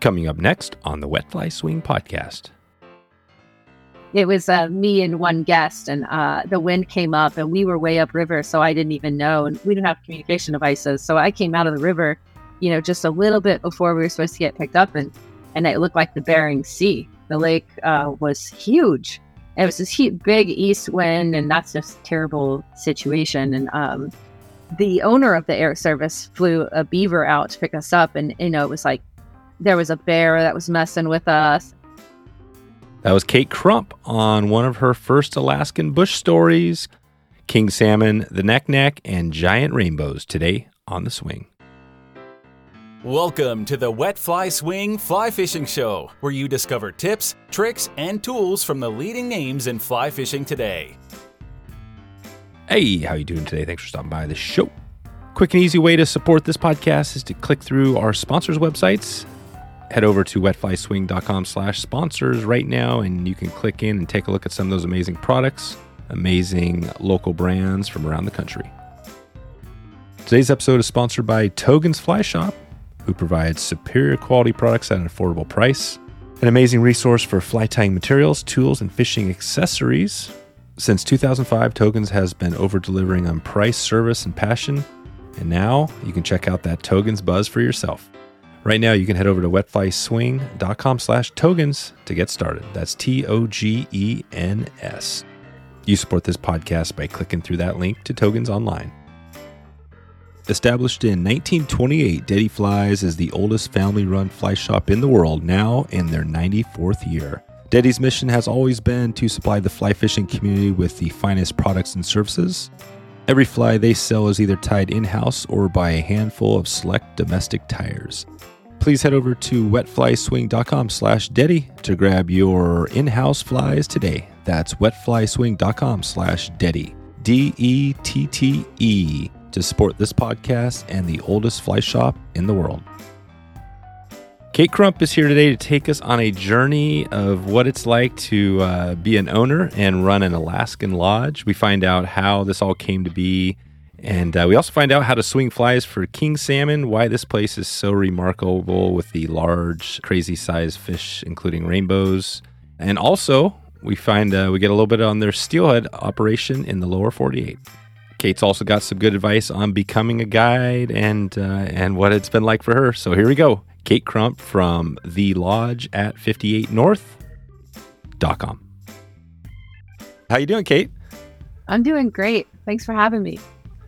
Coming up next on the Wet Fly Swing podcast. It was uh, me and one guest, and uh, the wind came up, and we were way upriver, so I didn't even know. And we didn't have communication devices. So I came out of the river, you know, just a little bit before we were supposed to get picked up, and, and it looked like the Bering Sea. The lake uh, was huge. It was this huge, big east wind, and that's just a terrible situation. And um, the owner of the air service flew a beaver out to pick us up, and you know, it was like there was a bear that was messing with us. That was Kate Crump on one of her first Alaskan bush stories King Salmon, the Naknek, and Giant Rainbows today on the swing. Welcome to the Wet Fly Swing Fly Fishing Show, where you discover tips, tricks, and tools from the leading names in fly fishing today. Hey, how you doing today? Thanks for stopping by the show. Quick and easy way to support this podcast is to click through our sponsors' websites. Head over to wetflyswing.com slash sponsors right now, and you can click in and take a look at some of those amazing products, amazing local brands from around the country. Today's episode is sponsored by Togens Fly Shop, who provides superior quality products at an affordable price, an amazing resource for fly tying materials, tools, and fishing accessories. Since 2005, Togens has been over delivering on price, service, and passion. And now you can check out that Togens buzz for yourself. Right now, you can head over to wetflyswing.com slash Togens to get started. That's T O G E N S. You support this podcast by clicking through that link to Togens online. Established in 1928, Dette Flies is the oldest family run fly shop in the world, now in their 94th year. Dette's mission has always been to supply the fly fishing community with the finest products and services. Every fly they sell is either tied in house or by a handful of select domestic tyers. Please head over to wetflyswing.com slash Dette to grab your in house flies today. That's wetflyswing.com slash Dette. D E T T E to support this podcast and the oldest fly shop in the world. Kate Crump is here today to take us on a journey of what it's like to uh, be an owner and run an Alaskan lodge. We find out how this all came to be, and uh, we also find out how to swing flies for king salmon, why this place is so remarkable with the large, crazy sized fish, including rainbows. And also, we find uh, we get a little bit on their steelhead operation in the lower 48. Kate's also got some good advice on becoming a guide and uh, and what it's been like for her. So here we go. Kate Crump from the lodge at 58 north.com. How you doing, Kate? I'm doing great. Thanks for having me.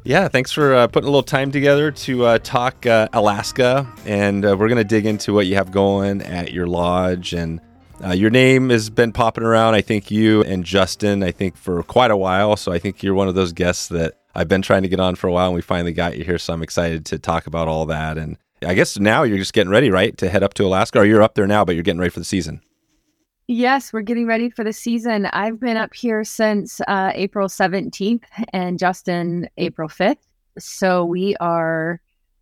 Yeah, thanks for uh, putting a little time together to uh, talk uh, Alaska, and uh, we're going to dig into what you have going at your lodge. And uh, your name has been popping around. I think you and Justin, I think for quite a while. So I think you're one of those guests that I've been trying to get on for a while, and we finally got you here. So I'm excited to talk about all that and I guess now you're just getting ready, right, to head up to Alaska, or you're up there now, but you're getting ready for the season. Yes, we're getting ready for the season. I've been up here since uh, April 17th and Justin April 5th. So we are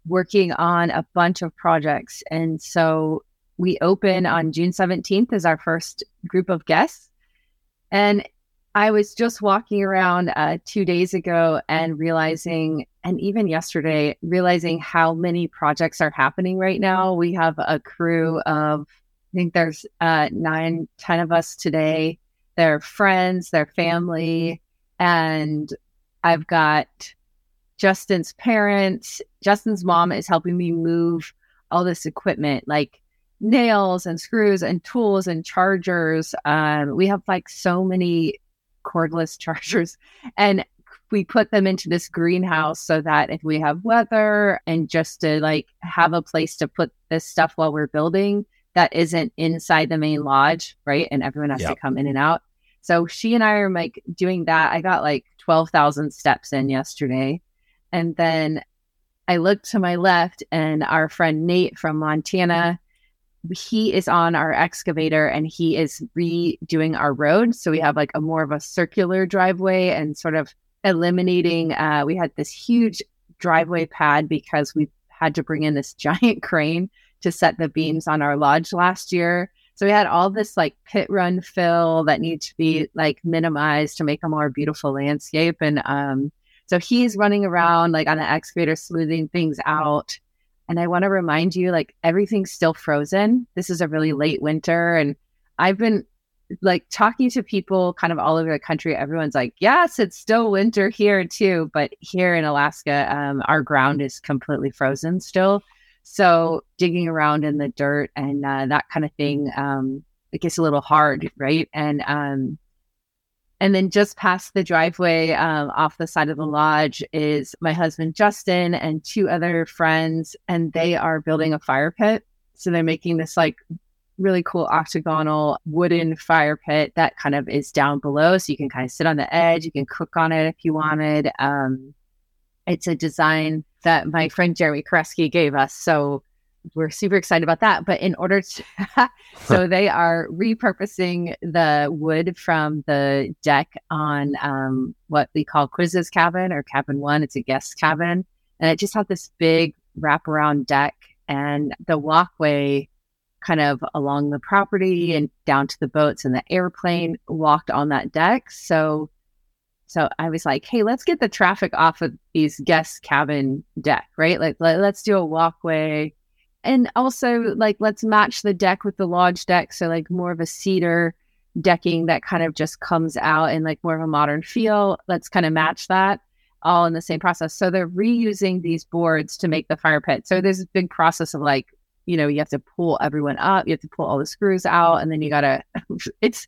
working on a bunch of projects. And so we open on June 17th as our first group of guests. And I was just walking around uh, two days ago and realizing, and even yesterday, realizing how many projects are happening right now. We have a crew of, I think there's uh, nine, ten of us today. They're friends, their family, and I've got Justin's parents. Justin's mom is helping me move all this equipment, like nails and screws and tools and chargers. Um, we have like so many cordless chargers and we put them into this greenhouse so that if we have weather and just to like have a place to put this stuff while we're building that isn't inside the main lodge, right? And everyone has yep. to come in and out. So she and I are like doing that. I got like 12,000 steps in yesterday. And then I looked to my left and our friend Nate from Montana he is on our excavator and he is redoing our road. So we have like a more of a circular driveway and sort of eliminating. Uh, we had this huge driveway pad because we had to bring in this giant crane to set the beams on our lodge last year. So we had all this like pit run fill that needs to be like minimized to make a more beautiful landscape. And um, so he's running around like on the excavator, smoothing things out And I want to remind you like everything's still frozen. This is a really late winter. And I've been like talking to people kind of all over the country. Everyone's like, yes, it's still winter here too. But here in Alaska, um, our ground is completely frozen still. So digging around in the dirt and uh, that kind of thing, um, it gets a little hard, right? And um, and then just past the driveway, um, off the side of the lodge, is my husband Justin and two other friends, and they are building a fire pit. So they're making this like really cool octagonal wooden fire pit that kind of is down below, so you can kind of sit on the edge. You can cook on it if you wanted. Um, it's a design that my friend Jeremy Koreski gave us. So we're super excited about that. But in order to, so they are repurposing the wood from the deck on um, what we call Quiz's cabin or cabin one. It's a guest cabin. And it just had this big wraparound deck and the walkway kind of along the property and down to the boats and the airplane walked on that deck. So so I was like, hey, let's get the traffic off of these guest cabin deck, right? Like let, us do a walkway. And also like let's match the deck with the lodge deck. So like more of a cedar decking that kind of just comes out in like more of a modern feel. Let's kind of match that all in the same process. So they're reusing these boards to make the fire pit. So there's a big process of like you know you have to pull everyone up you have to pull all the screws out and then you gotta it's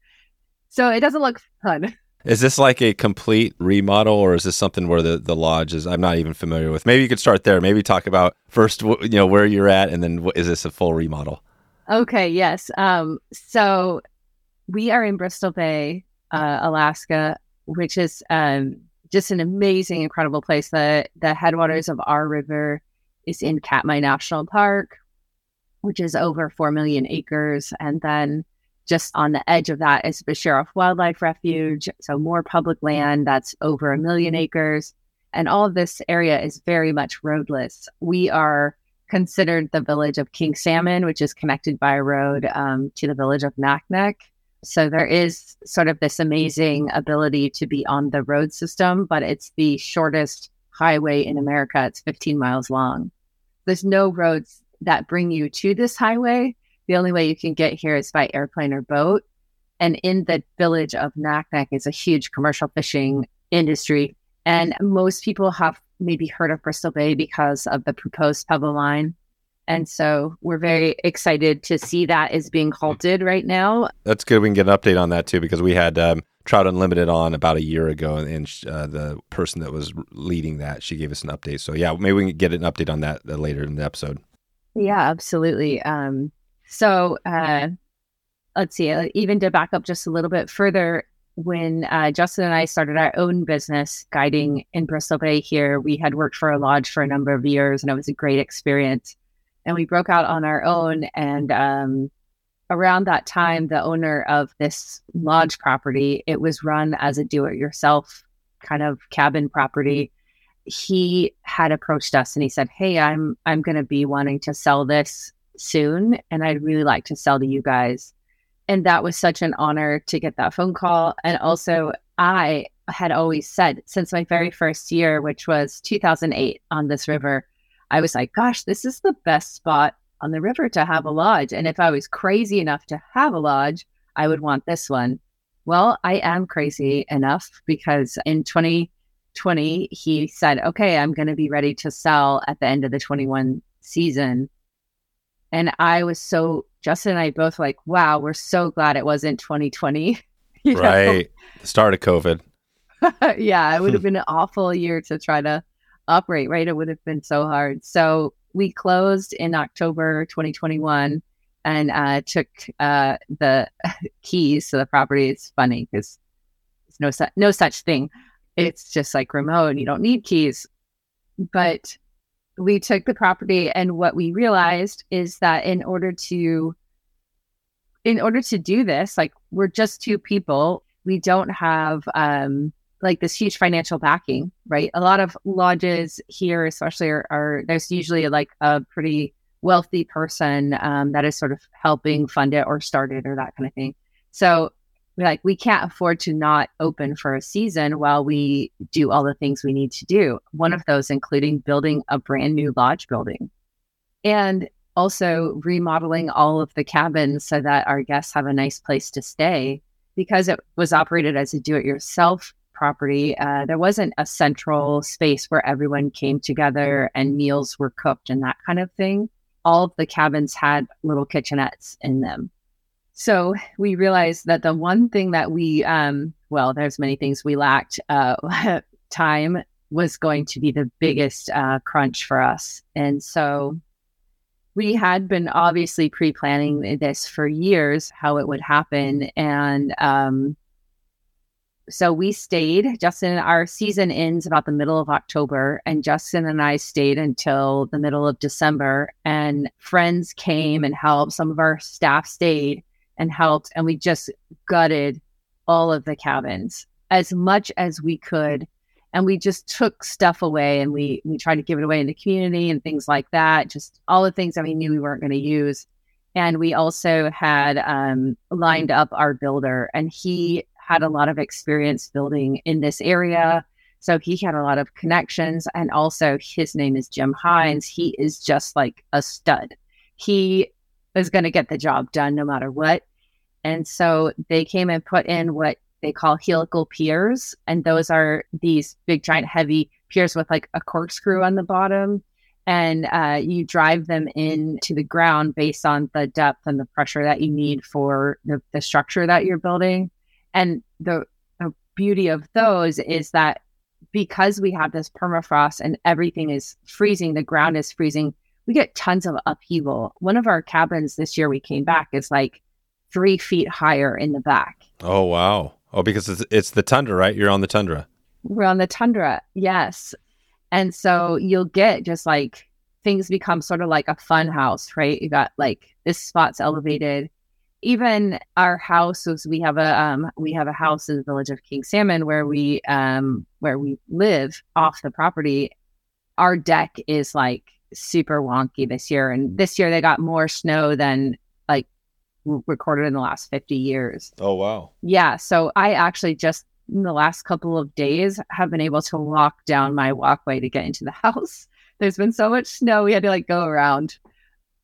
so it doesn't look fun Is this like a complete remodel, or is this something where the, the lodge is? I'm not even familiar with. Maybe you could start there. Maybe talk about first, you know, where you're at, and then is this a full remodel? Okay. Yes. Um. So we are in Bristol Bay, uh, Alaska, which is um just an amazing, incredible place. The the headwaters of our river is in Katmai National Park, which is over four million acres, and then just on the edge of that is Becharof Wildlife Refuge. So more public land that's over a million acres. And all of this area is very much roadless. We are considered the village of King Salmon, which is connected by road um, to the village of Naknek. So there is sort of this amazing ability to be on the road system, but it's the shortest highway in America. It's 15 miles long. There's no roads that bring you to this highway the only way you can get here is by airplane or boat. And in the village of Naknek is a huge commercial fishing industry. And most people have maybe heard of Bristol Bay because of the proposed Pebble Mine. And so we're very excited to see that is being halted right now. That's good. We can get an update on that too, because we had um, Trout Unlimited on about a year ago, and uh, the person that was leading that, she gave us an update. So yeah, maybe we can get an update on that uh, later in the episode. Yeah, absolutely. Um, so uh, let's see, uh, even to back up just a little bit further, when uh, Justin and I started our own business guiding in Bristol Bay here, we had worked for a lodge for a number of years and it was a great experience. And we broke out on our own. And um, around that time, the owner of this lodge property, it was run as a do it yourself kind of cabin property. He had approached us and he said, Hey, I'm I'm gonna be wanting to sell this soon and I'd really like to sell to you guys. And that was such an honor to get that phone call. And also, I had always said since my very first year, which was 2008 on this river, I was like, gosh, this is the best spot on the river to have a lodge. And if I was crazy enough to have a lodge, I would want this one. Well, I am crazy enough because in 2020, he said, okay, I'm going to be ready to sell at the end of the 21 season. And I was so, Justin and I both like, wow, we're so glad it wasn't 2020. right. The start of COVID. yeah, it would have been an awful year to try to operate, right? It would have been so hard. So we closed in October 2021 and uh, took uh, the keys to the property. It's funny because there's no, su- no such thing. It's just like remote you don't need keys. But we took the property and what we realized is that in order to in order to do this like we're just two people. We don't have um like this huge financial backing right? A lot of lodges here especially are, are there's usually like a pretty wealthy person um, that is sort of helping fund it or start it or that kind of thing. So like we can't afford to not open for a season while we do all the things we need to do. One of those including building a brand new lodge building. And also remodeling all of the cabins so that our guests have a nice place to stay. Because it was operated as a do-it-yourself property uh, there wasn't a central space where everyone came together and meals were cooked and that kind of thing. All of the cabins had little kitchenettes in them so we realized that the one thing that we um, well there's many things we lacked uh, time was going to be the biggest uh, crunch for us. And so we had been obviously pre-planning this for years how it would happen. And um, so we stayed justin our season ends about the middle of october and justin and i stayed until the middle of december. And friends came and helped. Some of our staff stayed and helped and we just gutted all of the cabins as much as we could. And we just took stuff away and we we tried to give it away in the community and things like that just all the things that we knew we weren't going to use. And we also had um, lined up our builder and he had a lot of experience building in this area. So he had a lot of connections and also his name is jim hines. He is just like a stud. He is going to get the job done no matter what and so they came and put in what they call helical piers. And those are these big, giant, heavy piers with like a corkscrew on the bottom. And uh, you drive them into the ground based on the depth and the pressure that you need for the, the structure that you're building. And the, the beauty of those is that because we have this permafrost and everything is freezing, the ground is freezing, we get tons of upheaval. One of our cabins this year we came back is like three feet higher in the back. Oh, wow. Oh, because it's it's the tundra, right? You're on the tundra. We're on the tundra, yes. And so you'll get just like things become sort of like a fun house, right? You got like this spot's elevated. Even our house was we have a um we have a house in the village of King Salmon where we um where we live off the property. Our deck is like super wonky this year. And this year they got more snow than recorded in the last 50 years. Oh, wow. Yeah. So I actually just in the last couple of days have been able to walk down my walkway to get into the house. There's been so much snow. We had to like go around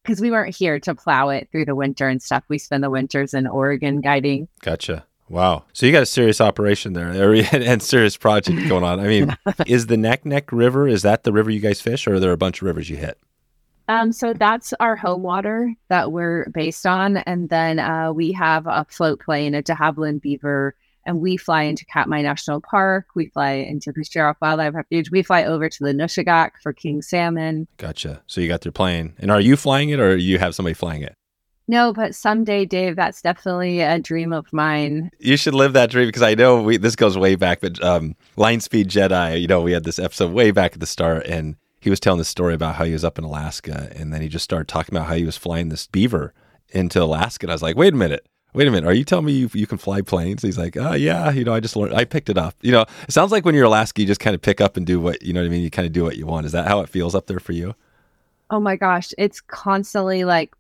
because we weren't here to plow it through the winter and stuff. We spend the winters in Oregon guiding. Gotcha. Wow. So you got a serious operation there and serious project going on. I mean, is the Naknek River, is that the river you guys fish or are there a bunch of rivers you hit? Um, so that's our home water that we're based on. And then uh, we have a float plane, a de Havilland Beaver, and we fly into Katmai National Park. We fly into Goose Wildlife Refuge. We fly over to the Nushagak for king salmon. Gotcha. So you got your plane. And are you flying it or you have somebody flying it? No, but someday, Dave, that's definitely a dream of mine. You should live that dream because I know we this goes way back, but um, Line Speed Jedi, you know, we had this episode way back at the start and he was telling the story about how he was up in Alaska and then he just started talking about how he was flying this beaver into Alaska. And I was like, wait a minute. Wait a minute. Are you telling me you, you can fly planes? He's like, oh, yeah. You know, I just learned, I picked it up. You know, it sounds like when you're Alaska, you just kind of pick up and do what, you know what I mean? You kind of do what you want. Is that how it feels up there for you? Oh my gosh. It's constantly like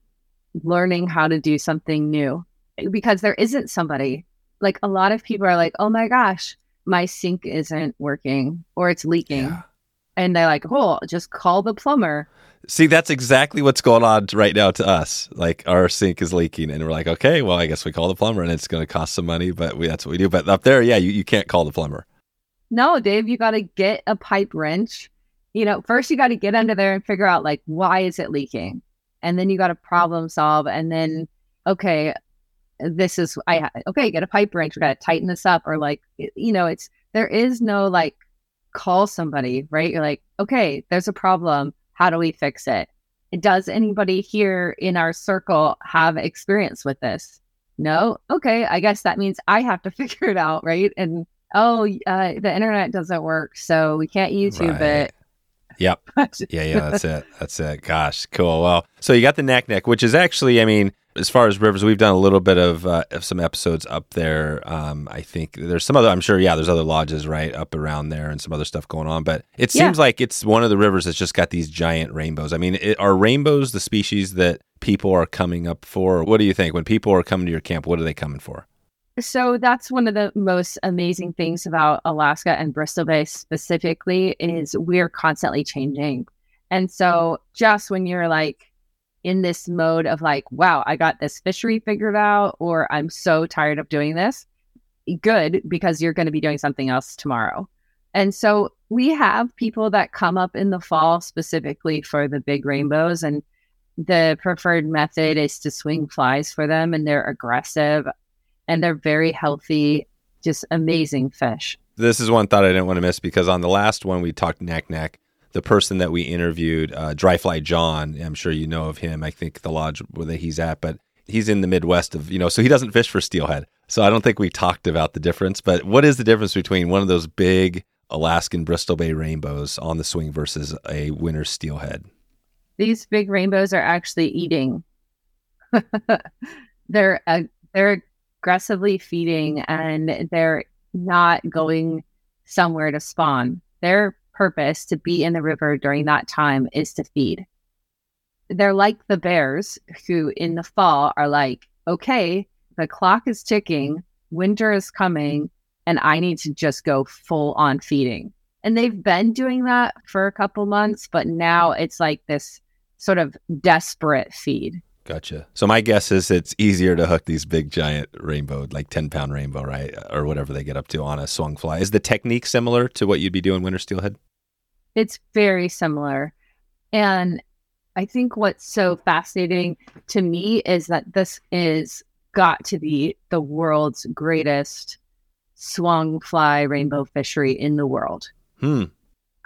learning how to do something new eh, because there isn't somebody. Like a lot of people are like, oh my gosh, my sink isn't working or it's leaking. Yeah and they're like, "Oh, just call the plumber." See, that's exactly what's going on right now to us. Like our sink is leaking, and we're like, "Okay, well, I guess we call the plumber, and it's going to cost some money, but we, that's what we do." But up there, yeah, you, you can't call the plumber. No, Dave, you got to get a pipe wrench. You know, first you got to get under there and figure out like why is it leaking, and then you got to problem solve, and then okay, this is I okay, get a pipe wrench. We got to tighten this up, or like you know, it's there is no like call somebody, right? You're like, okay, there's a problem. How do we fix it? Does anybody here in our circle have experience with this? No? Okay, I guess that means I have to figure it out, right? And oh, uh, the internet doesn't work, so we can't YouTube right. it. Yep. yeah, yeah, that's it. That's it. Gosh, cool. Well, so you got the Naknek, which is actually, I mean, as far as rivers, we've done a little bit of, uh, of some episodes up there. Um, I think there's some other, I'm sure, yeah, there's other lodges right up around there and some other stuff going on. But it seems yeah. like it's one of the rivers that's just got these giant rainbows. I mean, it, are rainbows the species that people are coming up for? What do you think when people are coming to your camp? What are they coming for? So that's one of the most amazing things about Alaska and Bristol Bay specifically is we're constantly changing. And so just when you're like in this mode of like, wow, I got this fishery figured out, or I'm so tired of doing this, good because you're going to be doing something else tomorrow. And so we have people that come up in the fall specifically for the big rainbows and the preferred method is to swing flies for them and they're aggressive and they're very healthy, just amazing fish. This is one thought I didn't want to miss because on the last one we talked Naknek, the person that we interviewed, uh, Dryfly John, I'm sure you know of him. I think the lodge where he's at, but he's in the Midwest of, you know, so he doesn't fish for steelhead. So I don't think we talked about the difference. But what is the difference between one of those big Alaskan Bristol Bay rainbows on the swing versus a winter steelhead? These big rainbows are actually eating. they're uh, they're aggressively feeding and they're not going somewhere to spawn. Their purpose to be in the river during that time is to feed. They're like the bears who in the fall are like, okay, the clock is ticking, winter is coming, and I need to just go full on feeding. And they've been doing that for a couple months, but now it's like this sort of desperate feed. Gotcha. So my guess is it's easier to hook these big giant rainbow, like 10 pound rainbow, right? Or whatever they get up to on a swung fly. Is the technique similar to what you'd be doing winter steelhead? It's very similar. And I think what's so fascinating to me is that this is got to be the world's greatest swung fly rainbow fishery in the world. Hmm.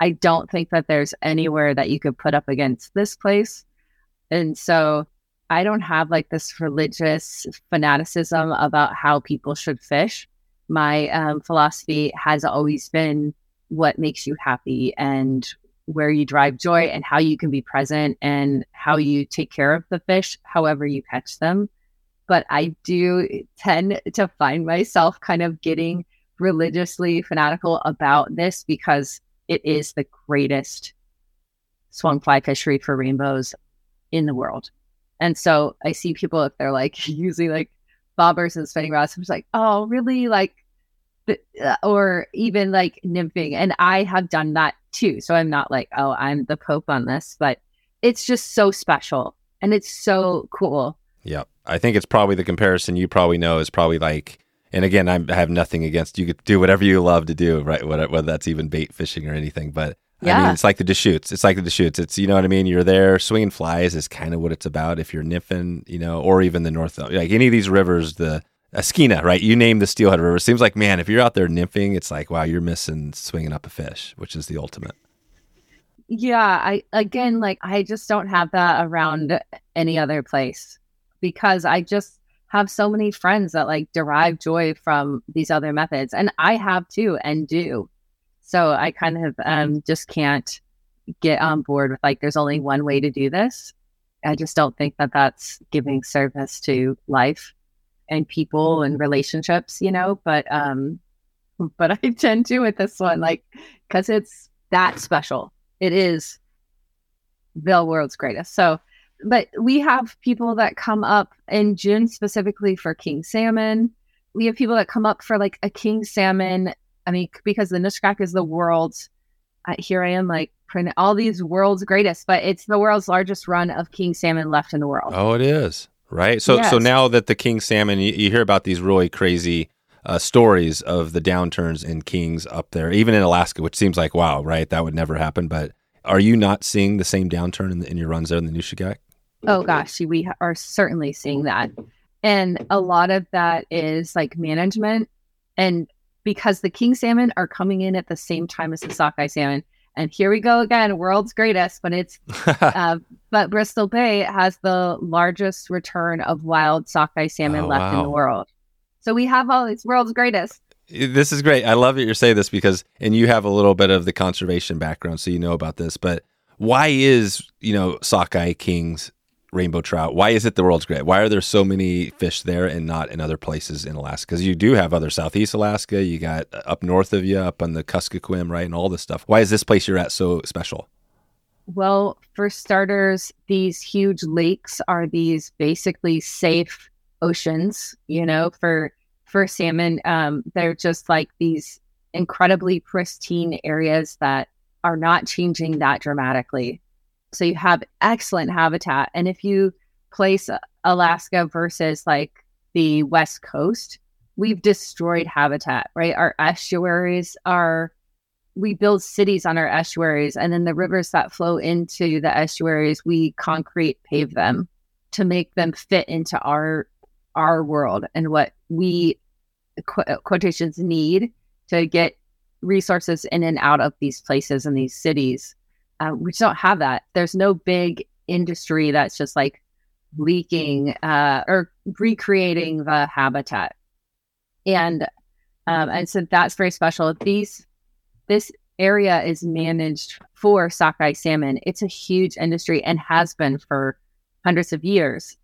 I don't think that there's anywhere that you could put up against this place. And so I don't have like this religious fanaticism about how people should fish. My um, philosophy has always been what makes you happy and where you drive joy and how you can be present and how you take care of the fish, however you catch them. But I do tend to find myself kind of getting religiously fanatical about this because it is the greatest swung fly fishery for rainbows in the world. And so I see people if they're like using like bobbers and spinning rods, I'm just like, oh, really? Like, uh, or even like nymphing. And I have done that too. So I'm not like, oh, I'm the Pope on this, but it's just so special and it's so cool. Yeah. I think it's probably the comparison you probably know is probably like, and again, I have nothing against you could do whatever you love to do, right? Whether, whether that's even bait fishing or anything, but yeah. I mean, it's like the Deschutes. It's like the Deschutes. It's, you know what I mean? You're there. Swinging flies is kind of what it's about. If you're nymphing, you know, or even the North, like any of these rivers, the Askina, right? You name the Steelhead River. It seems like, man, if you're out there nymphing, it's like, wow, you're missing swinging up a fish, which is the ultimate. Yeah. I, again, like, I just don't have that around any other place because I just have so many friends that like derive joy from these other methods. And I have too and do. So I kind of um, just can't get on board with like, there's only one way to do this. I just don't think that that's giving service to life and people and relationships, you know. But um, but I tend to with this one, like, because it's that special. It is the world's greatest. So, but we have people that come up in June specifically for king salmon. We have people that come up for like a king salmon I mean, because the Nushagak is the world's, uh, here I am like print all these world's greatest, but it's the world's largest run of king salmon left in the world. Oh, it is. Right. So, yes. so now that the king salmon, you, you hear about these really crazy uh, stories of the downturns in kings up there, even in Alaska, which seems like, wow, right? That would never happen. But are you not seeing the same downturn in, the, in your runs there in the Nushagak? Oh, gosh, we are certainly seeing that. And a lot of that is like management and because the king salmon are coming in at the same time as the sockeye salmon. And here we go again, world's greatest, but it's uh, but Bristol Bay has the largest return of wild sockeye salmon oh, left wow. in the world. So we have all these world's greatest. This is great. I love that you say this because, and you have a little bit of the conservation background, so you know about this. But why is you know sockeye kings rainbow trout. Why is it the world's great? Why are there so many fish there and not in other places in Alaska? Because you do have other Southeast Alaska. You got up north of you, up on the Kuskokwim, right, and all this stuff. Why is this place you're at so special? Well, for starters, these huge lakes are these basically safe oceans. You know, for for salmon, um, they're just like these incredibly pristine areas that are not changing that dramatically So you have excellent habitat. And if you place Alaska versus like the West Coast, we've destroyed habitat, right? Our estuaries are, we build cities on our estuaries, and then the rivers that flow into the estuaries, we concrete pave them to make them fit into our our world and what we qu- quotations need to get resources in and out of these places and these cities. Uh, we just don't have that. There's no big industry that's just like leaking uh, or recreating the habitat, and um, and so that's very special. These this area is managed for sockeye salmon. It's a huge industry and has been for hundreds of years.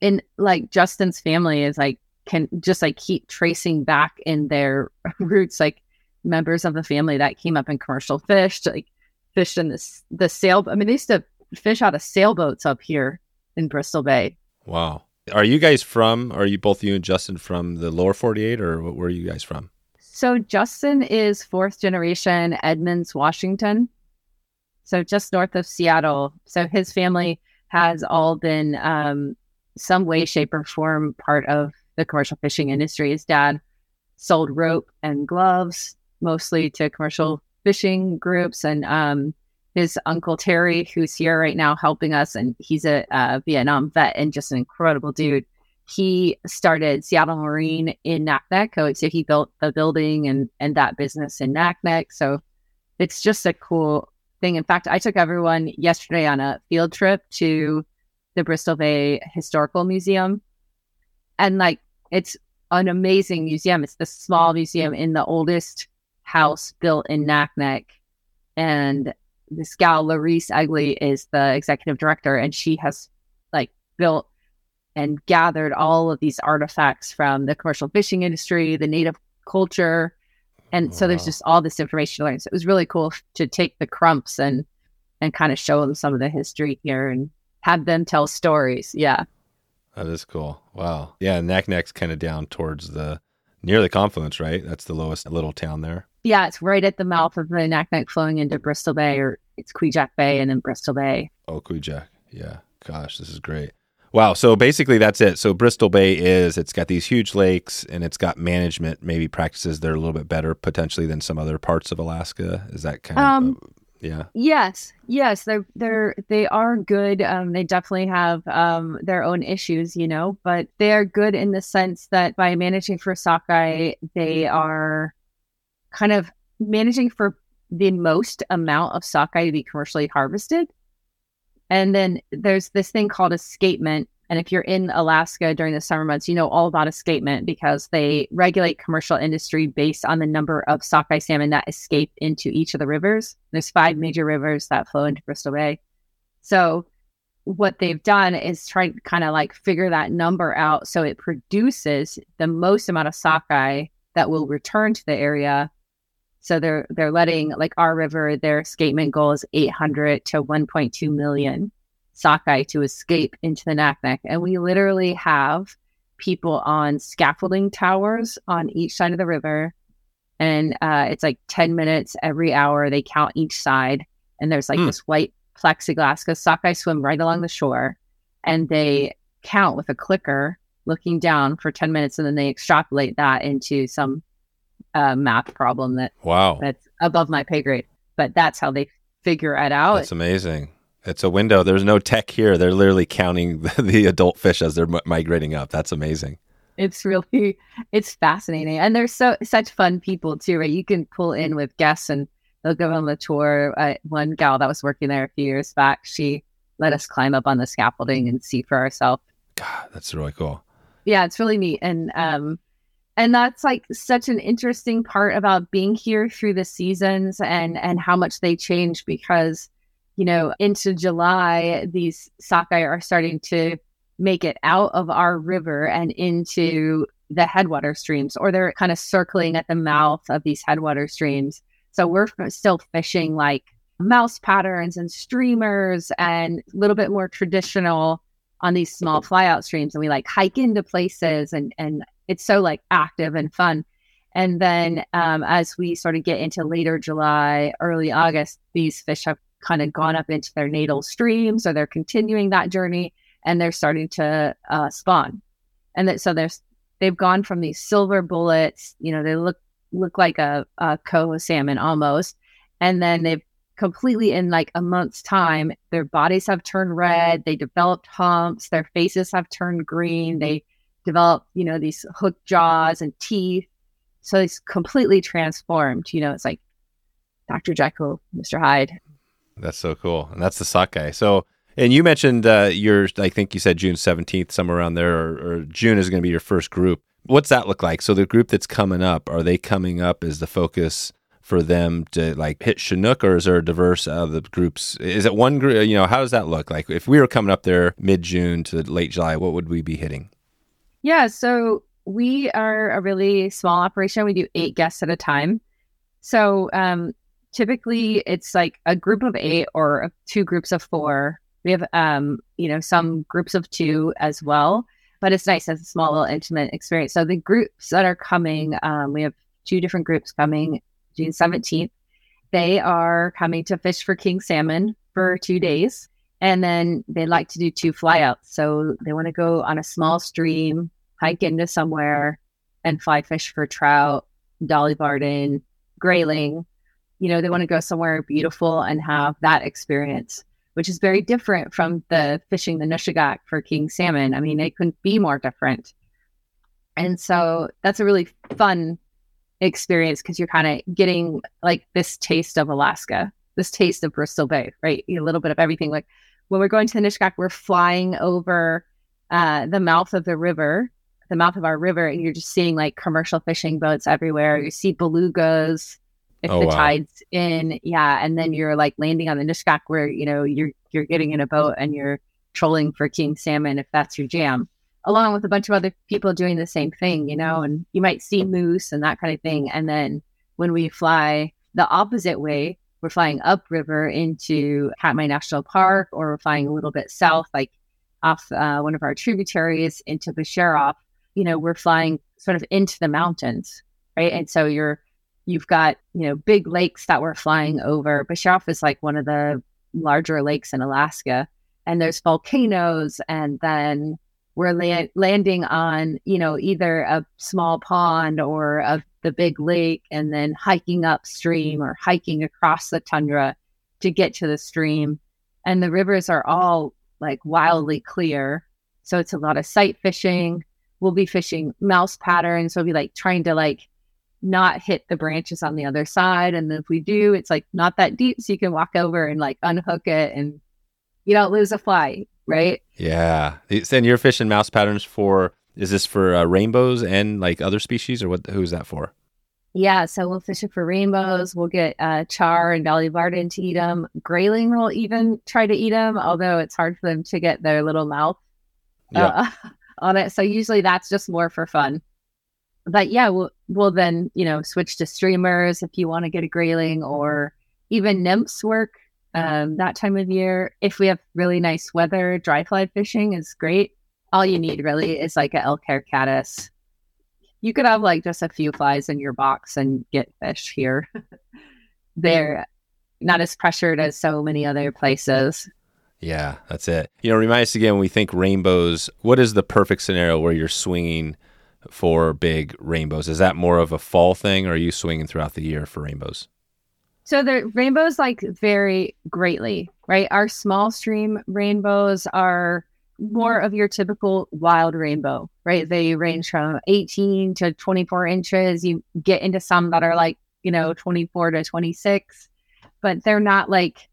And like Justin's family is like can just like keep tracing back in their roots, like members of the family that came up in commercial fish, like fished in this the sail. I mean, they used to fish out of sailboats up here in Bristol Bay. Wow. Are you guys from? Are you both you and Justin from the lower 48 or where are you guys from? So Justin is fourth generation Edmonds, Washington. So just north of Seattle. So his family has all been um, some way, shape, or form part of the commercial fishing industry. His dad sold rope and gloves mostly to commercial fishing groups, and um, his uncle Terry, who's here right now helping us, and he's a, a Vietnam vet and just an incredible dude. He started Seattle Marine in Naknek, so he built the building and and that business in Naknek. So it's just a cool thing. In fact, I took everyone yesterday on a field trip to the Bristol Bay Historical Museum. And like it's an amazing museum. It's the small museum in the oldest house built in Naknek. And this gal, Larice Egley, is the executive director, and she has like built and gathered all of these artifacts from the commercial fishing industry, the native culture. And wow. so there's just all this information to learn. So it was really cool to take the crumps and and kind of show them some of the history here and have them tell stories. Yeah. That is cool. Wow. Yeah, Naknek's kind of down towards the near the confluence, right? That's the lowest little town there. Yeah, it's right at the mouth of the Naknek flowing into Bristol Bay, or it's Kvichak Bay and then Bristol Bay. Oh, Kvichak. Yeah. Gosh, this is great. Wow. So basically, that's it. So Bristol Bay is it's got these huge lakes and it's got management maybe practices that are a little bit better potentially than some other parts of Alaska. Is that kind um, of yeah. Yes. Yes. They're they're they are good. Um, they definitely have um their own issues, you know, but they are good in the sense that by managing for sockeye, they are kind of managing for the most amount of sockeye to be commercially harvested. And then there's this thing called escapement, and if you're in Alaska during the summer months, you know all about escapement because they regulate commercial industry based on the number of sockeye salmon that escape into each of the rivers. There's five major rivers that flow into Bristol Bay. So what they've done is try to kind of like figure that number out so it produces the most amount of sockeye that will return to the area. So they're they're letting like our river, their escapement goal is 800 to 1.2 million sockeye to escape into the Naknek. And we literally have people on scaffolding towers on each side of the river. And uh, it's like 10 minutes every hour. They count each side. And there's like mm. this white plexiglass because sockeye swim right along the shore. And they count with a clicker looking down for 10 minutes. And then they extrapolate that into some uh, math problem that wow that's above my pay grade. But that's how they figure it out. That's amazing. It's a window. There's no tech here. They're literally counting the, the adult fish as they're m- migrating up. That's amazing. It's really it's fascinating, and they're so such fun people too, right? You can pull in with guests, and they'll go on the tour. Uh, one gal that was working there a few years back, she let us climb up on the scaffolding and see for ourselves. God, that's really cool. Yeah, it's really neat, and um, and that's like such an interesting part about being here through the seasons and and how much they change because you know, into July, these sockeye are starting to make it out of our river and into the headwater streams, or they're kind of circling at the mouth of these headwater streams. So we're still fishing like mouse patterns and streamers and a little bit more traditional on these small flyout streams. And we like hike into places and, and it's so like active and fun. And then um, as we sort of get into later July, early August, these fish have kind of gone up into their natal streams or they're continuing that journey and they're starting to uh, spawn. And that, so there's they've gone from these silver bullets, you know, they look look like a, a coho salmon almost, and then they've completely in like a month's time, their bodies have turned red, they developed humps, their faces have turned green, they develop, you know, these hooked jaws and teeth. So it's completely transformed. You know, it's like Dr. Jekyll, Mr. Hyde. That's so cool. And that's the sockeye. So, and you mentioned uh, your, I think you said June 17th, somewhere around there, or, or June is going to be your first group. What's that look like? So, the group that's coming up, are they coming up as the focus for them to like hit Chinook, or is there a diverse of the groups? Is it one group? You know, how does that look like? If we were coming up there mid June to late July, what would we be hitting? Yeah, so we are a really small operation. We do eight guests at a time. So um, typically it's like a group of eight or two groups of four. We have, um, you know, some groups of two as well, but it's nice as a small, little intimate experience. So the groups that are coming, um, we have two different groups coming June 17th. They are coming to fish for king salmon for two days. And then they like to do two flyouts. So they want to go on a small stream, hike into somewhere, and fly fish for trout, dolly varden, grayling. You know, they want to go somewhere beautiful and have that experience, which is very different from the fishing the Nushagak for king salmon. I mean, it couldn't be more different. And so that's a really fun experience because you're kind of getting like this taste of Alaska, this taste of Bristol Bay, right? A little bit of everything. Like when we're going to the Nushagak, we're flying over uh, the mouth of the river, the mouth of our river, and you're just seeing like commercial fishing boats everywhere. You see belugas if oh, the wow. tide's in, yeah, and then you're like landing on the Nushagak where you know you're you're getting in a boat and you're trolling for king salmon if that's your jam, along with a bunch of other people doing the same thing, you know, and you might see moose and that kind of thing. And then when we fly the opposite way, we're flying upriver into Katmai National Park, or we're flying a little bit south, like off uh, one of our tributaries into Becharof. You know, we're flying sort of into the mountains, right? And so you're you've got you know big lakes that we're flying over. Becharof is like one of the larger lakes in Alaska, and there's volcanoes, and then we're la- landing on you know either a small pond or a the big lake and then hiking upstream or hiking across the tundra to get to the stream. And the rivers are all like wildly clear. So it's a lot of sight fishing. We'll be fishing mouse patterns. So we'll be like trying to like not hit the branches on the other side. And if we do, it's like not that deep. So you can walk over and like unhook it and you don't lose a fly, right? Yeah. And you're fishing mouse patterns for is this for uh, rainbows and like other species, or what? Who's that for? Yeah, so we'll fish it for rainbows. We'll get uh, char and dolly varden to eat them. Grayling will even try to eat them, although it's hard for them to get their little mouth uh, on it. So usually that's just more for fun. But yeah, we'll, we'll then you know switch to streamers if you want to get a grayling, or even nymphs work um, that time of year. If we have really nice weather, dry fly fishing is great all you need really is like a elk hair caddis. You could have like just a few flies in your box and get fish here. They're not as pressured as so many other places. Yeah, that's it. You know, remind us again when we think rainbows, what is the perfect scenario where you're swinging for big rainbows? Is that more of a fall thing or are you swinging throughout the year for rainbows? So the rainbows like vary greatly, right? Our small stream rainbows are more of your typical wild rainbow, right? They range from 18 to 24 inches. You get into some that are like, you know, 24 to 26, but they're not like,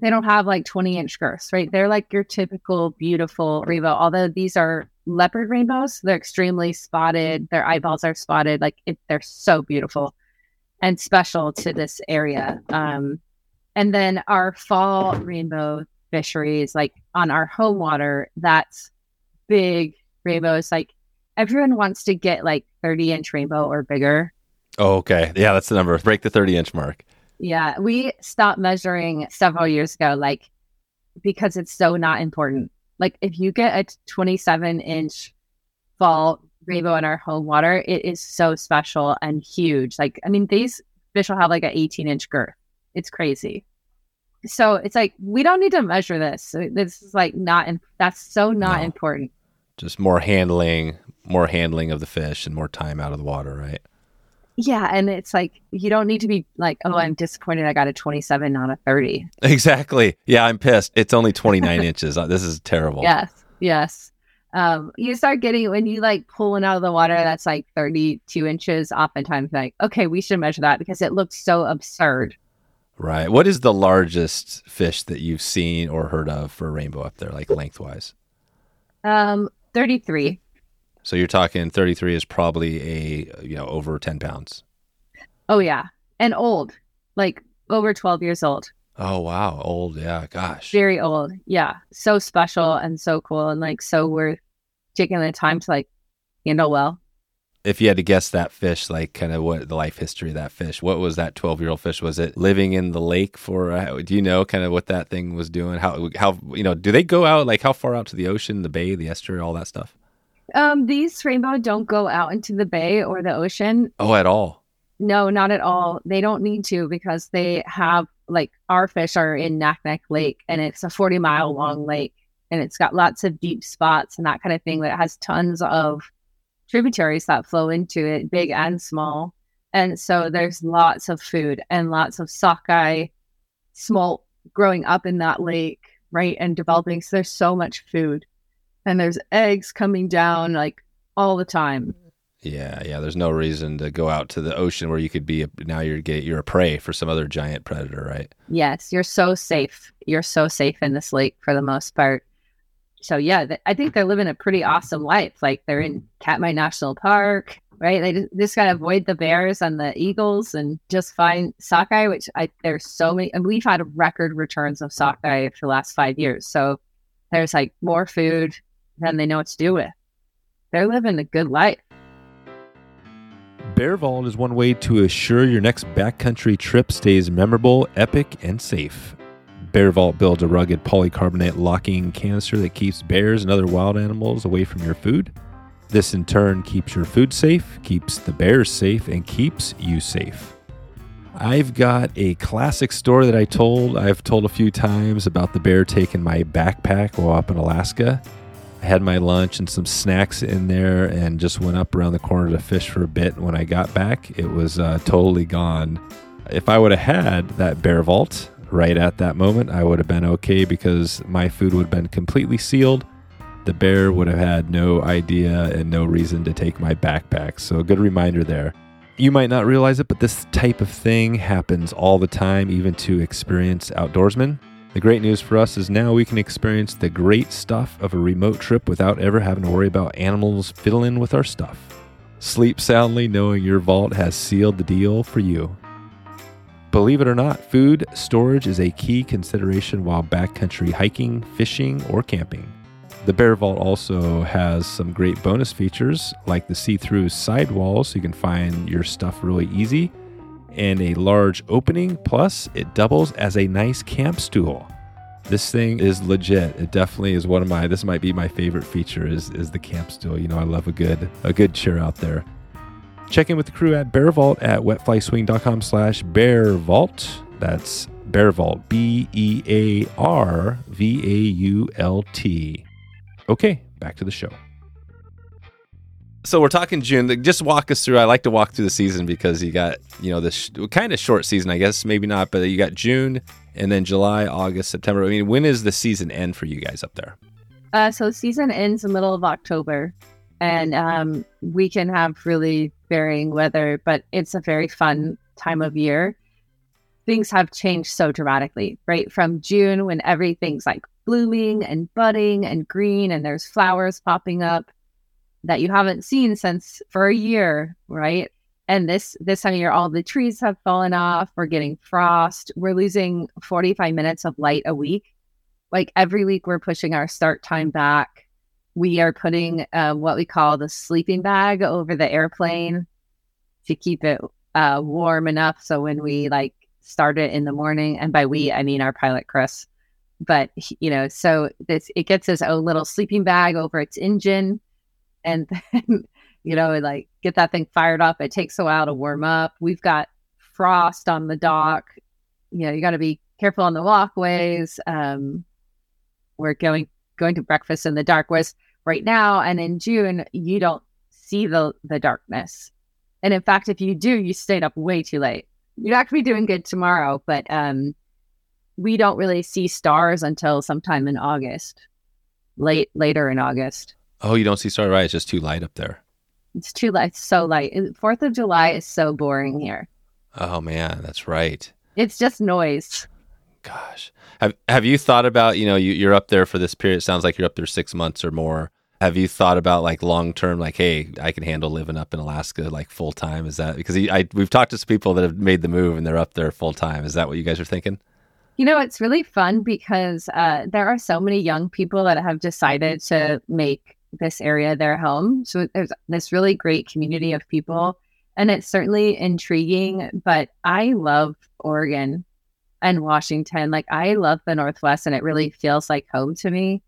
they don't have like 20 inch girths, right? They're like your typical beautiful rainbow. Although these are leopard rainbows, they're extremely spotted. Their eyeballs are spotted. Like it, they're so beautiful and special to this area. Um, and then our fall rainbow fisheries, like on our home water, that's big rainbows. Like everyone wants to get like 30 inch rainbow or bigger. Oh, okay. Yeah, that's the number. Break the 30 inch mark. Yeah. We stopped measuring several years ago, like because it's so not important. Like if you get a 27 inch fall rainbow in our home water, it is so special and huge. Like, I mean, these fish will have like an 18 inch girth. It's crazy. So it's like we don't need to measure this. This is like not. In, that's so not No. important. Just more handling, more handling of the fish and more time out of the water, right? Yeah, and it's like you don't need to be like, oh, I'm disappointed. I got a 27, not a 30. Exactly. Yeah, I'm pissed. It's only 29 inches. This is terrible. Yes, yes. Um, you start getting when you like pulling out of the water that's like 32 inches. Oftentimes, like, okay, we should measure that because it looks so absurd. Right. What is the largest fish that you've seen or heard of for a rainbow up there, like lengthwise? Um, 33. So you're talking 33 is probably a you know over 10 pounds. Oh yeah, and old, like over 12 years old. Oh wow, old. Yeah, gosh. Very old. Yeah, so special and so cool and like so worth taking the time to like handle well. If you had to guess that fish, like kind of what the life history of that fish, what was that 12 year old fish? Was it living in the lake for? Uh, do you know kind of what that thing was doing? How how you know? Do they go out like how far out to the ocean, the bay, the estuary, all that stuff? Um, these rainbow don't go out into the bay or the ocean. Oh, at all? No, not at all. They don't need to because they have like our fish are in Naknek Lake and it's a 40 mile long lake and it's got lots of deep spots and that kind of thing that has tons of tributaries that flow into it, big and small. And so there's lots of food and lots of sockeye smolt growing up in that lake, right? And developing. So there's so much food. And there's eggs coming down like all the time. Yeah, yeah. There's no reason to go out to the ocean where you could be a, now you're get you're a prey for some other giant predator, right? Yes, you're so safe. You're so safe in this lake for the most part. So yeah, th- I think they're living a pretty awesome life. Like they're in Katmai National Park, right? They just, just gotta avoid the bears and the eagles and just find sockeye, which I there's so many. And we've had record returns of sockeye for the last five years. So there's like more food than they know what to do with. They're living a good life. Bear Vault is one way to assure your next backcountry trip stays memorable, epic, and safe. Bear Vault builds a rugged polycarbonate locking canister that keeps bears and other wild animals away from your food. This in turn keeps your food safe, keeps the bears safe, and keeps you safe. I've got a classic story that I told, I've told a few times about the bear taking my backpack while up in Alaska. I had my lunch and some snacks in there and just went up around the corner to fish for a bit. When I got back, it was uh, totally gone. If I would have had that bear vault right at that moment, I would have been okay because my food would have been completely sealed. The bear would have had no idea and no reason to take my backpack. So, a good reminder there. You might not realize it, but this type of thing happens all the time, even to experienced outdoorsmen. The great news for us is now we can experience the great stuff of a remote trip without ever having to worry about animals fiddling with our stuff. Sleep soundly knowing your vault has sealed the deal for you. Believe it or not, food storage is a key consideration while backcountry hiking, fishing, or camping. The Bear Vault also has some great bonus features like the see through sidewalls so you can find your stuff really easy, and a large opening. Plus, it doubles as a nice camp stool. This thing is legit. It definitely is one of my. This might be my favorite feature. Is is the camp stool? You know, I love a good a good chair out there. Check in with the crew at Bear Vault at wetflyswing.com slash Bear Vault. That's Bear Vault. B E A R V A U L T. Okay, back to the show. So we're talking June. Just walk us through. I like to walk through the season because you got you know this sh- kind of short season, I guess. Maybe not, but you got June and then July, August, September. I mean, when is the season end for you guys up there? Uh, so season ends in the middle of October, and um, we can have really varying weather, but it's a very fun time of year. Things have changed so dramatically, right? From June, when everything's like blooming and budding and green, and there's flowers popping up that you haven't seen since for a year, right? And this this time of year, all the trees have fallen off. We're getting frost. We're losing 45 minutes of light a week like every week we're pushing our start time back we are putting uh, what we call the sleeping bag over the airplane to keep it uh, warm enough so when we like start it in the morning and by we i mean our pilot chris but you know so this it gets his own little sleeping bag over its engine and then you know like get that thing fired up it takes a while to warm up we've got frost on the dock you know you got to be careful on the walkways. Um, we're going going to breakfast in the dark. Was right now and in June, you don't see the the darkness. And in fact, if you do, you stayed up way too late. You're actually be doing good tomorrow, but um, we don't really see stars until sometime in August, late later in August. Oh, you don't see Starry right? It's just too light up there. It's too light, so light. Fourth of July is so boring here. Oh man, that's right. It's just noise. Gosh, have have you thought about you know you, you're up there for this period? It sounds like you're up there six months or more. Have you thought about like long term, like, hey, I can handle living up in Alaska like full time? Is that because I we've talked to some people that have made the move and they're up there full time? Is that what you guys are thinking? You know, it's really fun because uh, there are so many young people that have decided to make this area their home. So there's this really great community of people, and it's certainly intriguing. But I love Oregon and Washington. Like, I love the Northwest, and it really feels like home to me.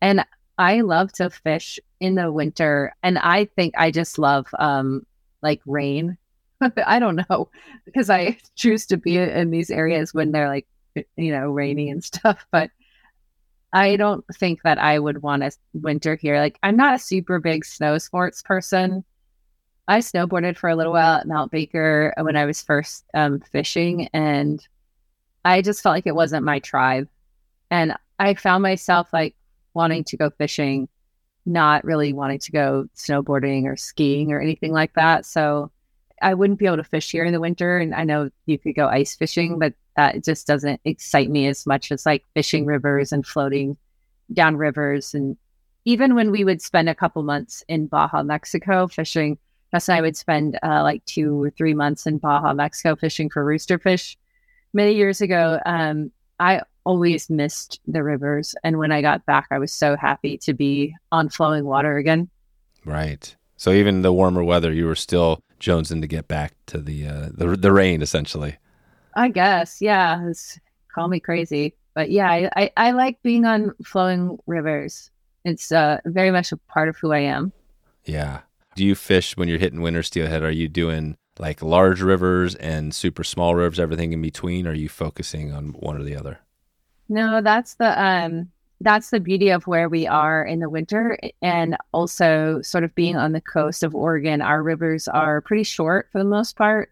And I love to fish in the winter, and I think I just love um, like rain. I don't know because I choose to be in these areas when they're like you know, rainy and stuff. But I don't think that I would want to winter here. Like, I'm not a super big snow sports person. I snowboarded for a little while at Mount Baker when I was first um, fishing, and I just felt like it wasn't my tribe. And I found myself like wanting to go fishing, not really wanting to go snowboarding or skiing or anything like that. So I wouldn't be able to fish here in the winter. And I know you could go ice fishing, but that just doesn't excite me as much as like fishing rivers and floating down rivers. And even when we would spend a couple months in Baja, Mexico fishing, Jess and I would spend uh, like two or three months in Baja, Mexico fishing for roosterfish many years ago. Um, I always missed the rivers. And when I got back, I was so happy to be on flowing water again. Right. So even the warmer weather, you were still jonesing to get back to the uh, the the rain, essentially. I guess, yeah. It's, call me crazy, but yeah, I, I, I like being on flowing rivers. It's uh, very much a part of who I am. Yeah. Do you fish when you're hitting winter steelhead? Are you doing like large rivers and super small rivers, everything in between? Or are you focusing on one or the other? No, that's the um that's the beauty of where we are in the winter and also sort of being on the coast of Oregon. Our rivers are pretty short for the most part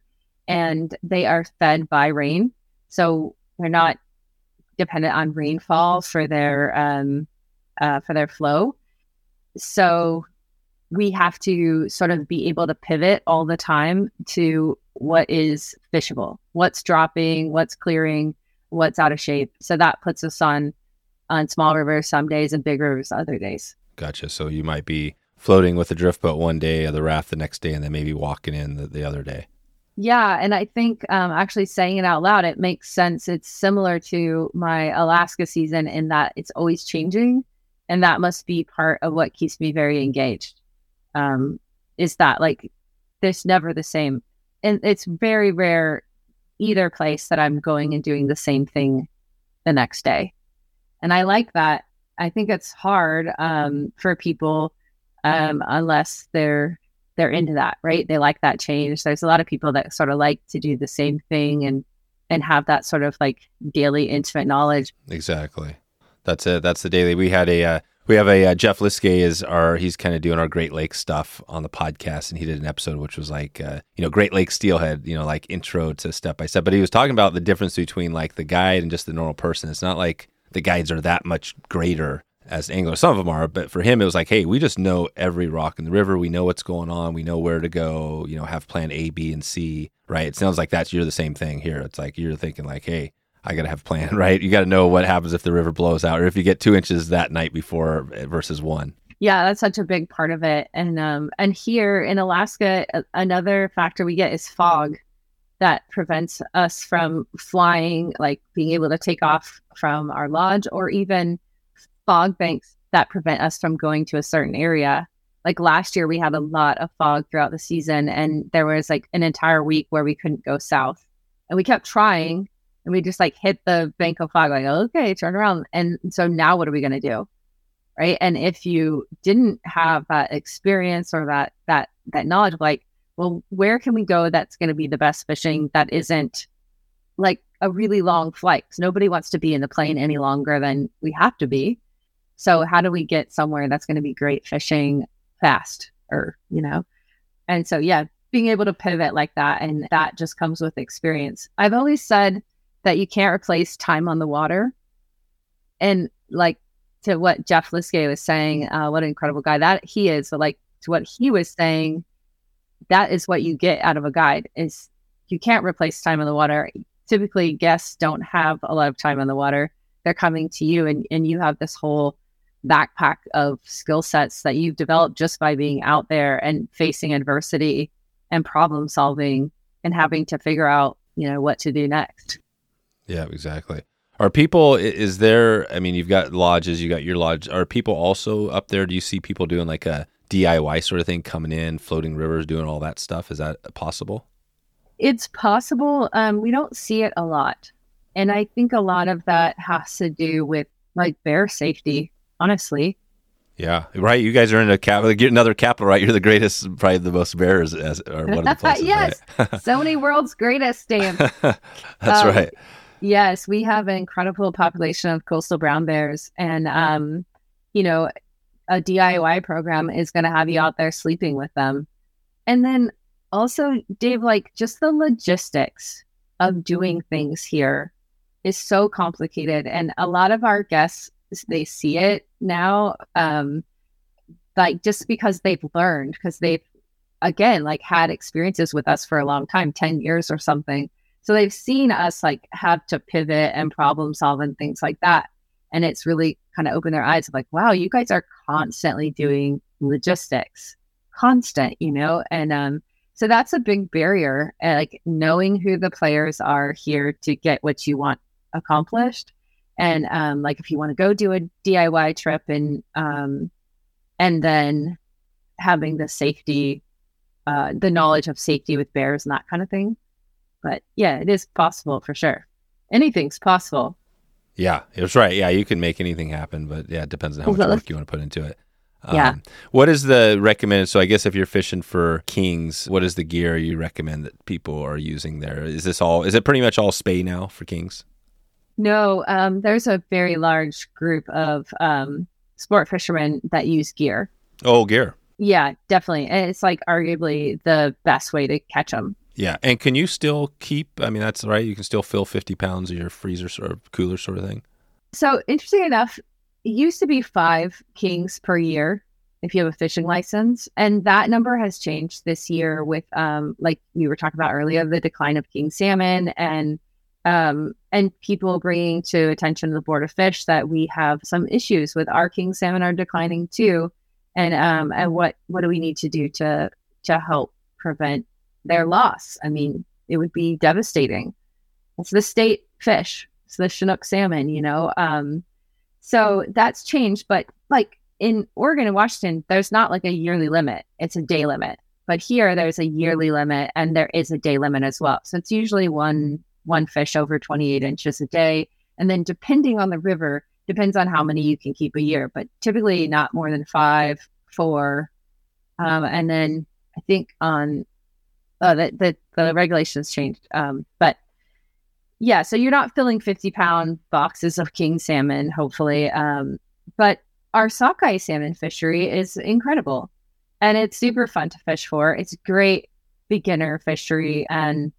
and they are fed by rain. So they're not dependent on rainfall for their um, uh, for their flow. So we have to sort of be able to pivot all the time to what is fishable, what's dropping, what's clearing, what's out of shape. So that puts us on on small rivers some days and big rivers other days. Gotcha. So you might be floating with a drift boat one day or the raft the next day and then maybe walking in the, the other day. Yeah, and I think um, actually saying it out loud, it makes sense. It's similar to my Alaska season in that it's always changing, and that must be part of what keeps me very engaged. Um, is that like there's never the same, and it's very rare either place that I'm going and doing the same thing the next day, and I like that. I think it's hard um, for people um, unless they're they're into that, right? They like that change. There's a lot of people that sort of like to do the same thing and and have that sort of like daily intimate knowledge. Exactly. That's it. That's the daily. We had a uh, we have a uh, Jeff Liskay is our he's kind of doing our Great Lakes stuff on the podcast, and he did an episode which was like uh, you know Great Lakes Steelhead, you know like intro to step by step. But he was talking about the difference between like the guide and just the normal person. It's not like the guides are that much greater as anglers. Some of them are, but for him, it was like, hey, we just know every rock in the river. We know what's going on. We know where to go. You know, have plan A, B, and C. Right? It sounds like that's you're the same thing here. It's like you're thinking like, hey, I got to have a plan. Right? You got to know what happens if the river blows out or if you get two inches that night before versus one. Yeah, that's such a big part of it. And um, and here in Alaska, another factor we get is fog that prevents us from flying, like being able to take off from our lodge or even fog banks that prevent us from going to a certain area. Like last year, we had a lot of fog throughout the season, and there was like an entire week where we couldn't go south. And we kept trying, and we just like hit the bank of fog, like, okay, turn around. And so now what are we going to do? Right. And if you didn't have that experience or that, that, that knowledge, like, well, where can we go that's going to be the best fishing that isn't like a really long flight. Because nobody wants to be in the plane any longer than we have to be. So how do we get somewhere that's going to be great fishing fast or, you know? And so, yeah, being able to pivot like that. And that just comes with experience. I've always said that you can't replace time on the water. And like to what Jeff Liskay was saying, uh, what an incredible guy that he is. But like to what he was saying, that is what you get out of a guide is you can't replace time on the water. Typically guests don't have a lot of time on the water. They're coming to you and, and you have this whole backpack of skill sets that you've developed just by being out there and facing adversity and problem solving and having to figure out, you know, what to do next. Yeah, exactly. Are people, is there, I mean, you've got lodges, you got your lodge. Are people also up there? Do you see people doing like a DIY sort of thing coming in, floating rivers, doing all that stuff? Is that possible? It's possible. Um, we don't see it a lot. And I think a lot of that has to do with like bear safety, honestly. Yeah, right. You guys are in a capital. Get another capital, right? You're the greatest, probably the most bears, as or one of the places. yes, right? so many world's greatest, Dan. That's um, right. Yes, we have an incredible population of coastal brown bears, and um, you know, a DIY program is going to have you out there sleeping with them, and then also, Dave, like just the logistics of doing things here is so complicated, and a lot of our guests they see it now, um, like just because they've learned because they've again like had experiences with us for a long time 10 years or something so they've seen us like have to pivot and problem solve and things like that. And it's really kind of opened their eyes of like, wow, you guys are constantly doing logistics, constant, you know? And um, so that's a big barrier, uh, like knowing who the players are here to get what you want accomplished. And um, like if you want to go do a DIY trip and um, and then having the safety, uh, the knowledge of safety with bears and that kind of thing. But yeah, it is possible for sure. Anything's possible. Yeah, it's right. Yeah, you can make anything happen, but yeah, it depends on how much work you want to put into it. Um, yeah. What is the recommended? So I guess if you're fishing for kings, what is the gear you recommend that people are using there? Is this all? Is it pretty much all spey now for kings? No, um, there's a very large group of um, sport fishermen that use gear. Oh, gear. Yeah, definitely. And it's like arguably the best way to catch them. Yeah, and can you still keep? I mean, that's right. You can still fill fifty pounds of your freezer sort of cooler sort of thing. So interesting enough, it used to be five kings per year if you have a fishing license, and that number has changed this year with, um, like we were talking about earlier, the decline of king salmon and um, and people bringing to attention the board of fish that we have some issues with our king salmon are declining too, and um, and what what do we need to do to to help prevent their loss. I mean, it would be devastating. It's the state fish. It's the Chinook salmon, you know. Um, so that's changed, but like in Oregon and Washington, there's not like a yearly limit. It's a day limit. But here there's a yearly limit and there is a day limit as well. So it's usually one one fish over 28 inches a day. And then depending on the river, depends on how many you can keep a year, but typically not more than five, four. Um, and then I think on uh, the, the, the regulations changed. Um, but yeah, so you're not filling 50 pound boxes of king salmon, hopefully. Um, but our sockeye salmon fishery is incredible and it's super fun to fish for. It's great beginner fishery and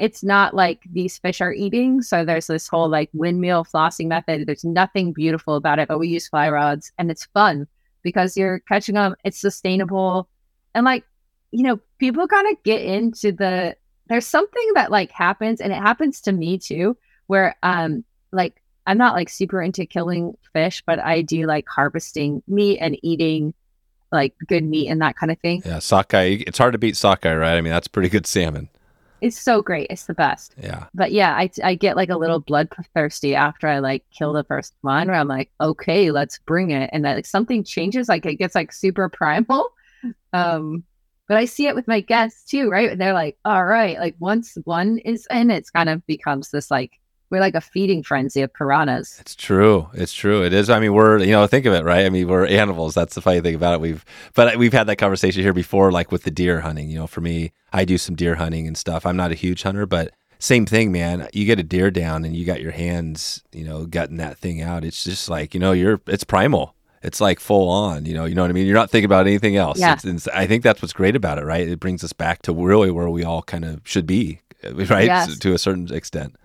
it's not like these fish are eating. So there's this whole like windmill flossing method. There's nothing beautiful about it, but we use fly rods and it's fun because you're catching them. It's sustainable. And like you know, people kind of get into the there's something that like happens and it happens to me too, where um like I'm not like super into killing fish, but I do like harvesting meat and eating like good meat and that kind of thing. Yeah, sockeye. It's hard to beat sockeye, right? I mean, that's pretty good salmon. It's so great. It's the best. Yeah. But yeah, I, I get like a little bloodthirsty after I like kill the first one where I'm like, okay, let's bring it. And that like something changes, like it gets like super primal. Um, but I see it with my guests too, right? They're like, all right, like once one is in, it's kind of becomes this like we're like a feeding frenzy of piranhas. It's true. It's true. It is. I mean, we're you know think of it, right? I mean, we're animals. That's the funny thing about it. We've but we've had that conversation here before, like with the deer hunting. You know, for me, I do some deer hunting and stuff. I'm not a huge hunter, but same thing, man. You get a deer down and you got your hands, you know, gutting that thing out. It's just like, you know, you're it's primal. It's like full on, you know, you know what I mean? You're not thinking about anything else. Yeah. It's, it's, I think that's what's great about it, right? It brings us back to really where we all kind of should be, right? Yes. To a certain extent.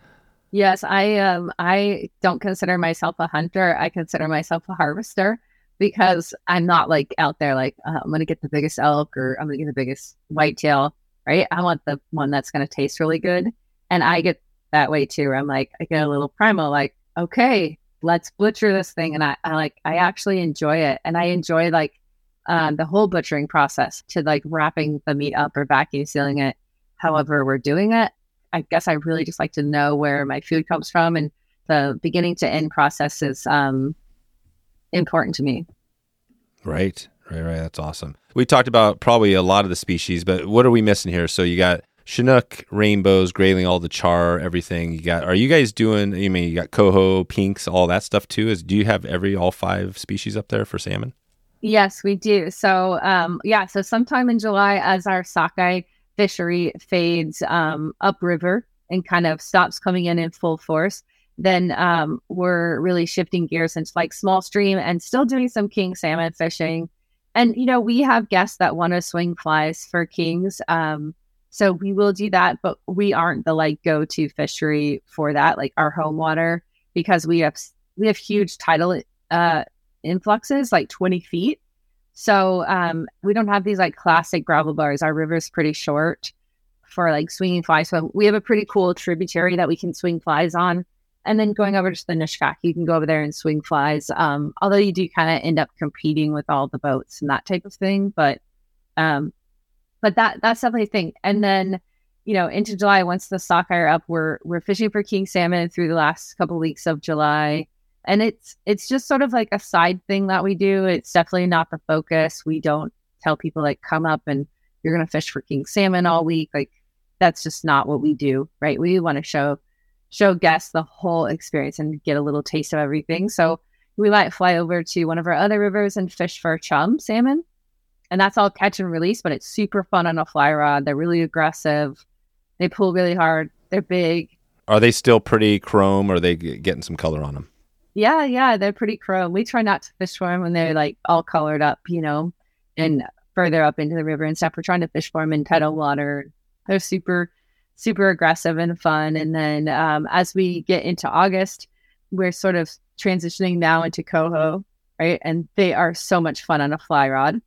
Yes, I um I don't consider myself a hunter. I consider myself a harvester because I'm not like out there like uh, I'm gonna get the biggest elk or I'm gonna get the biggest whitetail, right? I want the one that's gonna taste really good, and I get that way too. I'm like I get a little primal, like okay, let's butcher this thing, and I, I like I actually enjoy it, and I enjoy like um, the whole butchering process to like wrapping the meat up or vacuum sealing it, however we're doing it. I guess I really just like to know where my food comes from, and the beginning to end process is um, important to me. Right, right, right. That's awesome. We talked about probably a lot of the species, but what are we missing here? So you got Chinook, rainbows, grayling, all the char, everything. You got. Are you guys doing? You mean you got coho, pinks, all that stuff too? Is do you have every all five species up there for salmon? Yes, we do. So, um, yeah, so sometime in July, as our sockeye fishery fades um, upriver and kind of stops coming in in full force, then um, we're really shifting gears into like small stream and still doing some king salmon fishing. And, you know, we have guests that want to swing flies for kings. Um, so we will do that, but we aren't the like go to fishery for that, like our home water, because we have we have huge tidal uh, influxes, like 20 feet. So um, we don't have these like classic gravel bars. Our river's pretty short for like swinging flies. So we have a pretty cool tributary that we can swing flies on. And then going over to the Nushagak, you can go over there and swing flies. Um, although you do kind of end up competing with all the boats and that type of thing. But um, but that that's definitely a thing. And then you know into July, once the sockeye are up, we're we're fishing for king salmon through the last couple weeks of July and it's it's just sort of like a side thing that we do. It's definitely not the focus. We don't tell people like come up and you're going to fish for king salmon all week. Like that's just not what we do right? We want to show show guests the whole experience and get a little taste of everything. So we might fly over to one of our other rivers and fish for chum salmon. And that's all catch and release but it's super fun on a fly rod. They're really aggressive. They pull really hard. They're big. Are they still pretty chrome? Or are they getting some color on them? Yeah, yeah, they're pretty chrome. We try not to fish for them when they're like all colored up, you know, and further up into the river and stuff. We're trying to fish for them in tidal water. They're super, super aggressive and fun. And then um, as we get into August, we're sort of transitioning now into coho, right? And they are so much fun on a fly rod.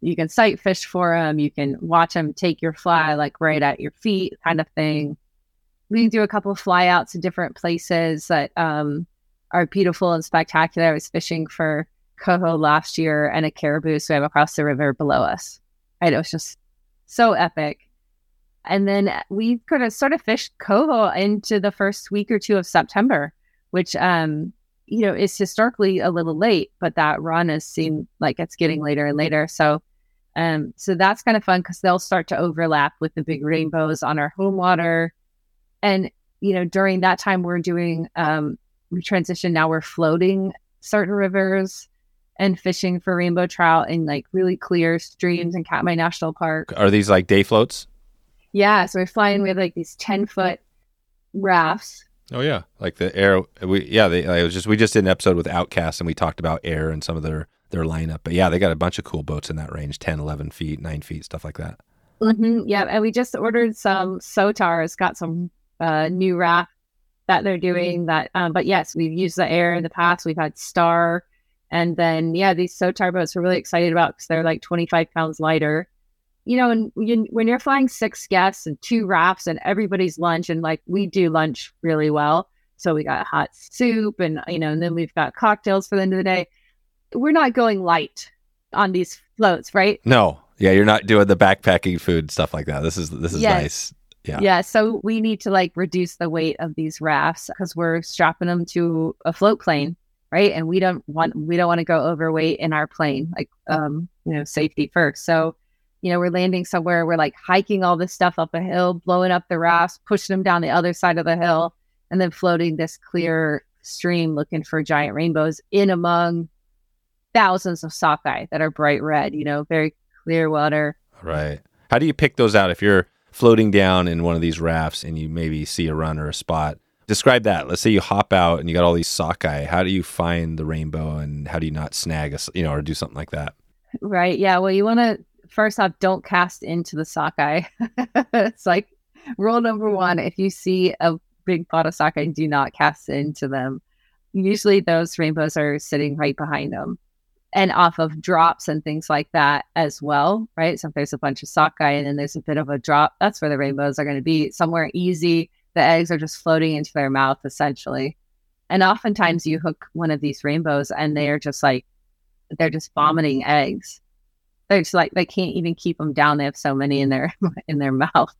You can sight fish for them. You can watch them take your fly like right at your feet, kind of thing. We do a couple of fly outs to different places that um, are beautiful and spectacular. I was fishing for coho last year and a caribou swam across the river below us. And it was just so epic. And then we could have sort of fished coho into the first week or two of September, which um, you know, is historically a little late, but that run has seemed like it's getting later and later. So um, so that's kind of fun because they'll start to overlap with the big rainbows on our home water. And, you know, during that time we're doing um transition now we're floating certain rivers and fishing for rainbow trout in like really clear streams in Katmai National Park. Are these like day floats? Yeah, so we're flying with like these ten foot rafts. Oh yeah, like the air. We yeah, they. I was just we just did an episode with Outcast and we talked about Aire and some of their their lineup. But yeah, they got a bunch of cool boats in that range 10, 11 feet, nine feet, stuff like that. hmm Yeah, and we just ordered some Sotars. Got some uh, new raft that they're doing. That, um, but yes, we've used the Aire in the past. We've had Star, and then yeah, these Sotar boats we're really excited about because they're like twenty five pounds lighter. You know, and you, when you're flying six guests and two rafts and everybody's lunch, and like we do lunch really well. So we got hot soup, and you know, and then we've got cocktails for the end of the day. We're not going light on these floats, right? No, yeah, you're not doing the backpacking food stuff like that. This is this is Yes. nice. Yeah. Yeah. So we need to like reduce the weight of these rafts because we're strapping them to a float plane, right? And we don't want we don't want to go overweight in our plane, like um, you know, safety first. So, you know, we're landing somewhere, we're like hiking all this stuff up a hill, blowing up the rafts, pushing them down the other side of the hill, and then floating this clear stream looking for giant rainbows in among thousands of sockeye that are bright red, you know, very clear water. Right. How do you pick those out if you're floating down in one of these rafts and you maybe see a run or a spot. Describe that. Let's say you hop out and you got all these sockeye. How do you find the rainbow and how do you not snag a, you know, or do something like that? Right. Yeah. Well, you want to first off, don't cast into the sockeye. it's like rule number one: if you see a big pot of sockeye, do not cast into them. Usually, those rainbows are sitting right behind them and off of drops and things like that as well, right? So if there's a bunch of sockeye and then there's a bit of a drop, that's where the rainbows are going to be somewhere easy. The eggs are just floating into their mouth essentially. And oftentimes you hook one of these rainbows and they are just like, they're just vomiting eggs. They're just like, they can't even keep them down. They have so many in their, in their mouth.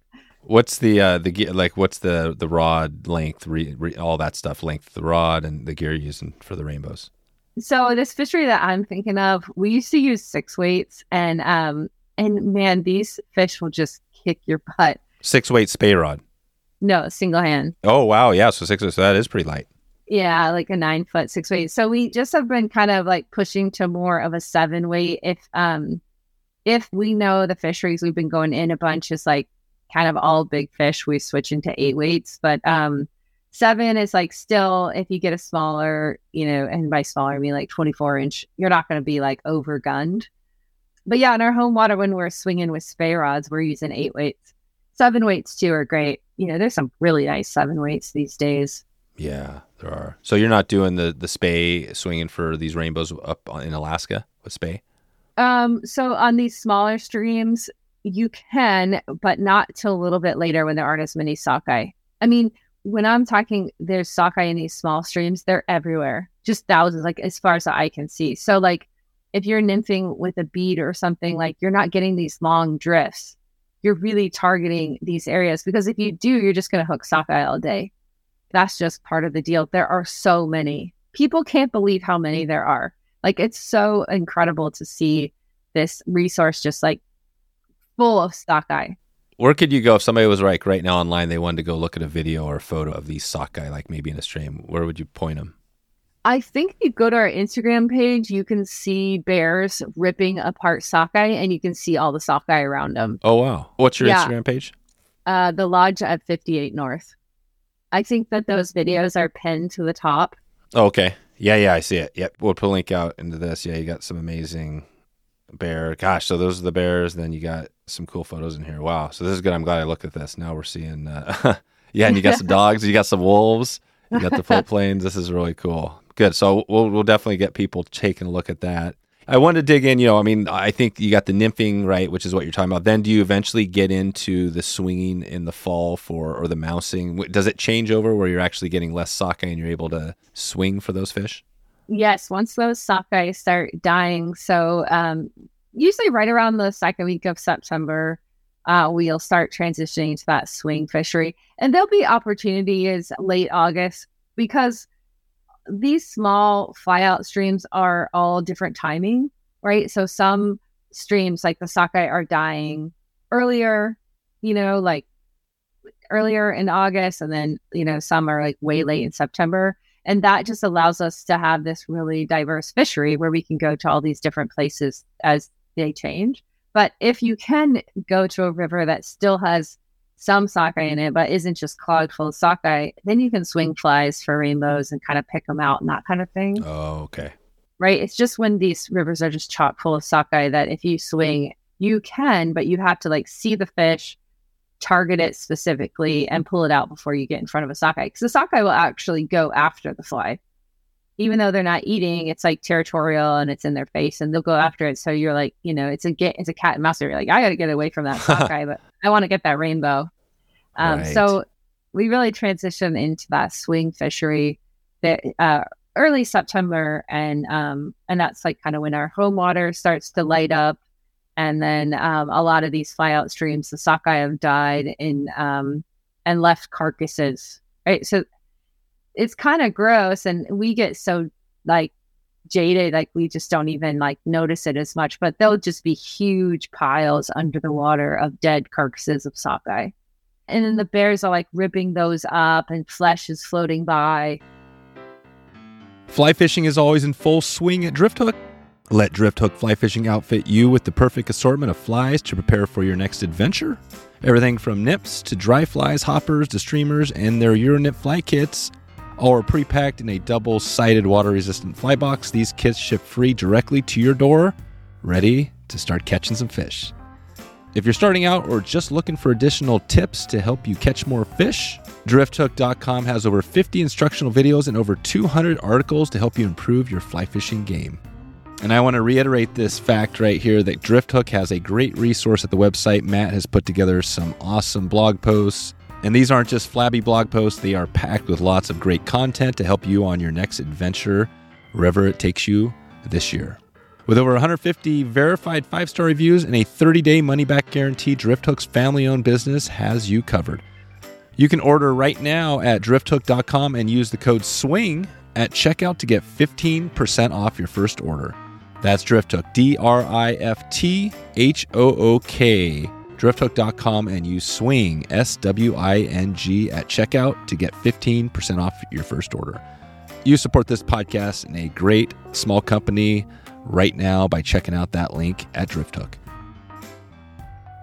What's the uh the like? What's the the rod length, re, re, all that stuff length, the rod and the gear you're using for the rainbows? So this fishery that I'm thinking of, we used to use six weights, and um, and man, these fish will just kick your butt. Six weight spey rod. No, single hand. Oh wow, yeah. So six, so that is pretty light. Yeah, like a nine foot six weight. So we just have been kind of like pushing to more of a seven weight. If um, if we know the fisheries we've been going in a bunch is like kind of all big fish, we switch into eight weights. But um, Seven is like still, if you get a smaller, you know, and by smaller, I mean like 24 inch, you're not going to be like overgunned. But yeah, in our home water, when we're swinging with spey rods, we're using eight weights. Seven weights too are great. You know, there's some really nice seven weights these days. Yeah, there are. So you're not doing the the spey swinging for these rainbows up in Alaska with spey? Um, so on these smaller streams, you can, but not till a little bit later when there aren't as many sockeye. I mean, when I'm talking, there's sockeye in these small streams, they're everywhere, just thousands, like as far as the eye can see. So, like, if you're nymphing with a bead or something, like, you're not getting these long drifts. You're really targeting these areas because if you do, you're just going to hook sockeye all day. That's just part of the deal. There are so many. People can't believe how many there are. Like, it's so incredible to see this resource just like full of sockeye where could you go if somebody was like right now online they wanted to go look at a video or a photo of these sockeye like maybe in a stream? Where would you point them? I think you go to our instagram page you can see bears ripping apart sockeye and you can see all the sockeye around them oh wow. What's your yeah. instagram page? Uh the lodge at 58 north. I think that those videos are pinned to the top. Oh, okay. Yeah yeah i see it. Yep we'll put a link out into this. Yeah you got some amazing bear. Gosh, so those are the bears. Then you got some cool photos in here. Wow. So this is good. I'm glad I looked at this. Now we're seeing, uh, yeah, and you got some dogs. You got some wolves. You got the float planes. This is really cool. Good. So we'll we'll definitely get people taking a look at that. I wanted to dig in. You know, I mean, I think you got the nymphing right, which is what you're talking about. Then do you eventually get into the swinging in the fall for or the mousing? Does it change over where you're actually getting less sockeye and you're able to swing for those fish? Yes, once those sockeye start dying, so um, usually right around the second week of September, uh, we'll start transitioning to that swing fishery, and there'll be opportunities late August because these small flyout streams are all different timing, right? So some streams like the sockeye are dying earlier, you know, like earlier in August, and then you know some are like way late in September. And that just allows us to have this really diverse fishery where we can go to all these different places as they change. But if you can go to a river that still has some sockeye in it, but isn't just clogged full of sockeye, then you can swing flies for rainbows and kind of pick them out and that kind of thing. Oh, okay. Right. It's just when these rivers are just chock full of sockeye that if you swing, you can, but you have to like see the fish, target it specifically and pull it out before you get in front of a sockeye because the sockeye will actually go after the fly even though they're not eating it's like territorial and it's in their face and they'll go after it so you're like you know it's a get it's a cat and mouse you're like i gotta get away from that sockeye but i want to get that rainbow um, right. so we really transition into that swing fishery that uh, early september and um, and that's like kind of when our home water starts to light up and then um, a lot of these fly out streams, the sockeye have died in um, and left carcasses. Right, so it's kind of gross, and we get so like jaded, like we just don't even like notice it as much. But there'll just be huge piles under the water of dead carcasses of sockeye, and then the bears are like ripping those up, and flesh is floating by. Fly fishing is always in full swing at Drifthook. Let Drifthook Fly Fishing outfit you with the perfect assortment of flies to prepare for your next adventure. Everything from nymphs to dry flies, hoppers to streamers, and their Euronymph fly kits are pre-packed in a double-sided water-resistant fly box. These kits ship free directly to your door, ready to start catching some fish. If you're starting out or just looking for additional tips to help you catch more fish, drifthook.com has over 50 instructional videos and over 200 articles to help you improve your fly fishing game. And I want to reiterate this fact right here that Drifthook has a great resource at the website. Matt has put together some awesome blog posts. And these aren't just flabby blog posts, they are packed with lots of great content to help you on your next adventure, wherever it takes you this year. With over 150 verified five star reviews and a 30 day money back guarantee, Drifthook's family owned business has you covered. You can order right now at drifthook.com and use the code SWING at checkout to get 15% off your first order. That's Drifthook, D R I F T H O O K, drifthook.com, and use SWING, S W I N G, at checkout to get 15% off your first order. You support this podcast and a great small company right now by checking out that link at Drifthook.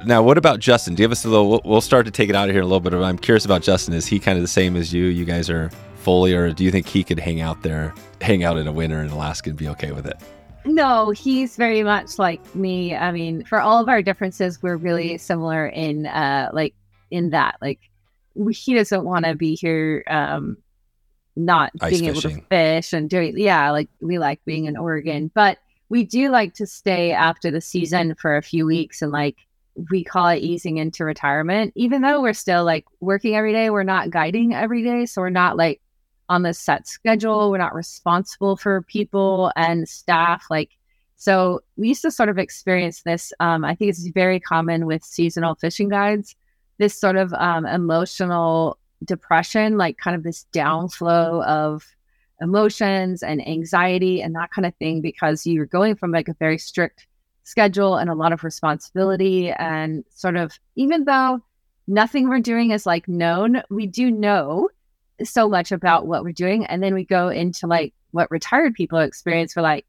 Now, what about Justin? Do you have us a little? We'll, start to take it out of here a little bit. I'm curious about Justin. Is he kind of the same as you? You guys are fully, or do you think he could hang out there, hang out in a winter in Alaska and be okay with it? No, he's very much like me. I mean, for all of our differences, we're really similar in uh like in that. Like he doesn't want to be here um not Ice being able to fish and doing yeah, like we like being in Oregon. But we do like to stay after the season for a few weeks and like we call it easing into retirement. Even though we're still like working every day, we're not guiding every day. So we're not like on the set schedule. We're not responsible for people and staff. Like, so we used to sort of experience this. Um, I think it's very common with seasonal fishing guides. This sort of um, emotional depression, like kind of this downflow of emotions and anxiety and that kind of thing, because you're going from like a very strict schedule and a lot of responsibility and sort of even though nothing we're doing is like known, we do know so much about what we're doing. And then we go into like what retired people experience. We're like,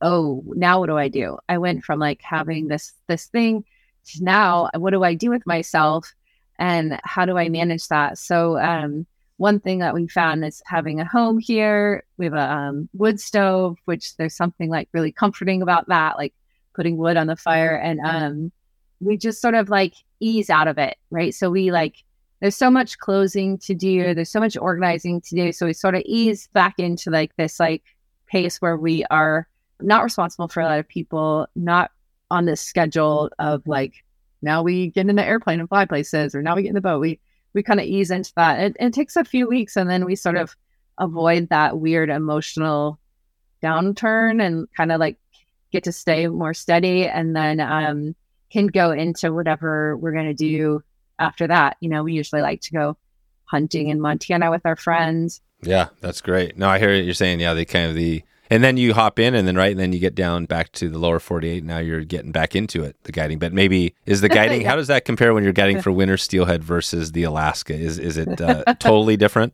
oh, now what do I do? I went from like having this this thing to now what do I do with myself and how do I manage that? So um one thing that we found is having a home here. We have a um, wood stove, which there's something like really comforting about that, like putting wood on the fire. And um, we just sort of like ease out of it, right? So we like there's so much closing to do. There's so much organizing to do. So we sort of ease back into like this like pace where we are not responsible for a lot of people not on this schedule of like now we get in the airplane and fly places or now we get in the boat. We we kind of ease into that. It, it takes a few weeks and then we sort of avoid that weird emotional downturn and kind of like get to stay more steady and then um can go into whatever we're going to do after that. You know, we usually like to go hunting in Montana with our friends. Yeah, that's great. No, I hear you're saying, yeah, they kind of the, and then you hop in and then, right, and then you get down back to the lower 48. Now you're getting back into it, the guiding. But maybe is the guiding, Yeah. how does that compare when you're guiding for winter steelhead versus the Alaska? Is, is it uh, totally different?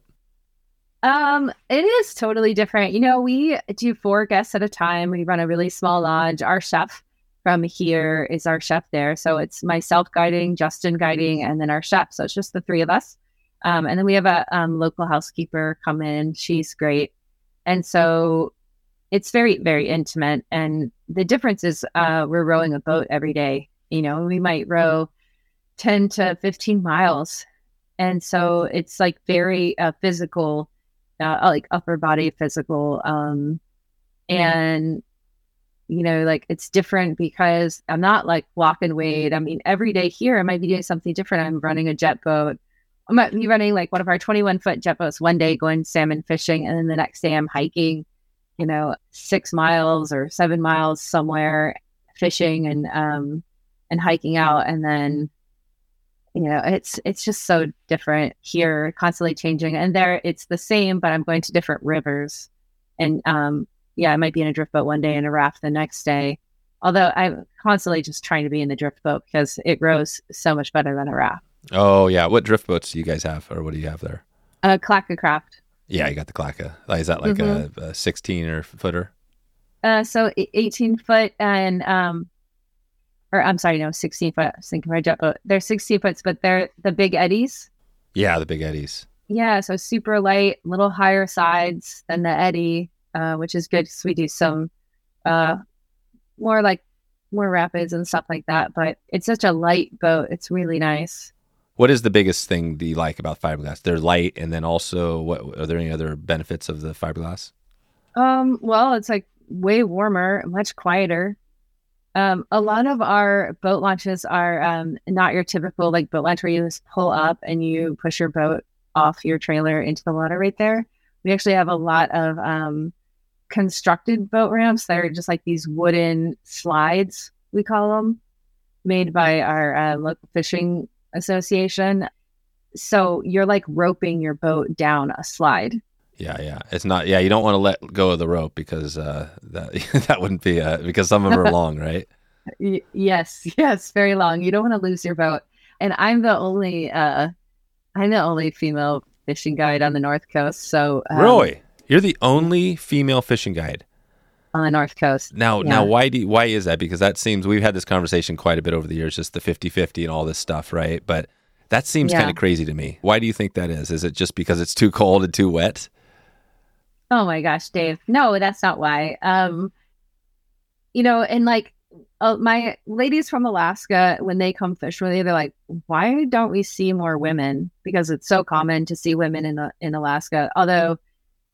Um, it is totally different. You know, we do four guests at a time. We run a really small lodge. Our chef from here is our chef there. So it's myself guiding, Justin guiding, and then our chef. So it's just the three of us. Um, and then we have a um, local housekeeper come in. She's great. And so it's very, very intimate. And the difference is uh, we're rowing a boat every day. You know, we might row 10 to 15 miles. And so it's like very uh, physical, uh, like upper body physical. Um, and you know, like it's different because I'm not like walk and wade. I mean, every day here, I might be doing something different. I'm running a jet boat. I might be running like one of our 21 foot jet boats one day going salmon fishing. And then the next day I'm hiking, you know, six miles or seven miles somewhere fishing and, um, and hiking out. And then, you know, it's, it's just so different here, constantly changing. And there it's the same, but I'm going to different rivers. And, um, yeah, I might be in a drift boat one day and a raft the next day. Although I'm constantly just trying to be in the drift boat because it rows so much better than a raft. Oh, yeah. What drift boats do you guys have or what do you have there? A Uh, Clackacraft. Yeah, you got the Clacka. Is that like Mhm. a, a 16 or footer? Uh, so 18 foot and um, or I'm sorry, no, 16 foot. I was thinking right jet boat. They're 16 foot, but they're the big eddies. Yeah, the big eddies. Yeah, so super light, little higher sides than the eddy, uh, which is good because we do some uh, more like more rapids and stuff like that. But it's such a light boat; it's really nice. What is the biggest thing do you like about fiberglass? They're light, and then also, what are there any other benefits of the fiberglass? Um, well, it's like way warmer, much quieter. Um, a lot of our boat launches are um, not your typical like boat launch where you just pull up and you push your boat off your trailer into the water right there. We actually have a lot of um, constructed boat ramps that are just like these wooden slides, we call them, made by our uh, local fishing association. So you're like roping your boat down a slide. Yeah, yeah. It's not. Yeah, you don't want to let go of the rope because uh, that that wouldn't be uh, because some of them are long, right? Y- yes, yes, very long. You don't want to lose your boat. And I'm the only uh, I'm the only female fishing guide on the north coast. So um, really, you're the only female fishing guide on the north coast. Now, yeah. now, why do you, why is that? Because that seems we've had this conversation quite a bit over the years, just the 50-50 and all this stuff, right? But that seems yeah. kind of crazy to me. Why do you think that is? Is it just because it's too cold and too wet? Oh my gosh, Dave. No, that's not why. Um, you know, and like uh, my ladies from Alaska, when they come fish with me, they're like, "Why don't we see more women?" Because it's so common to see women in the, in Alaska. Although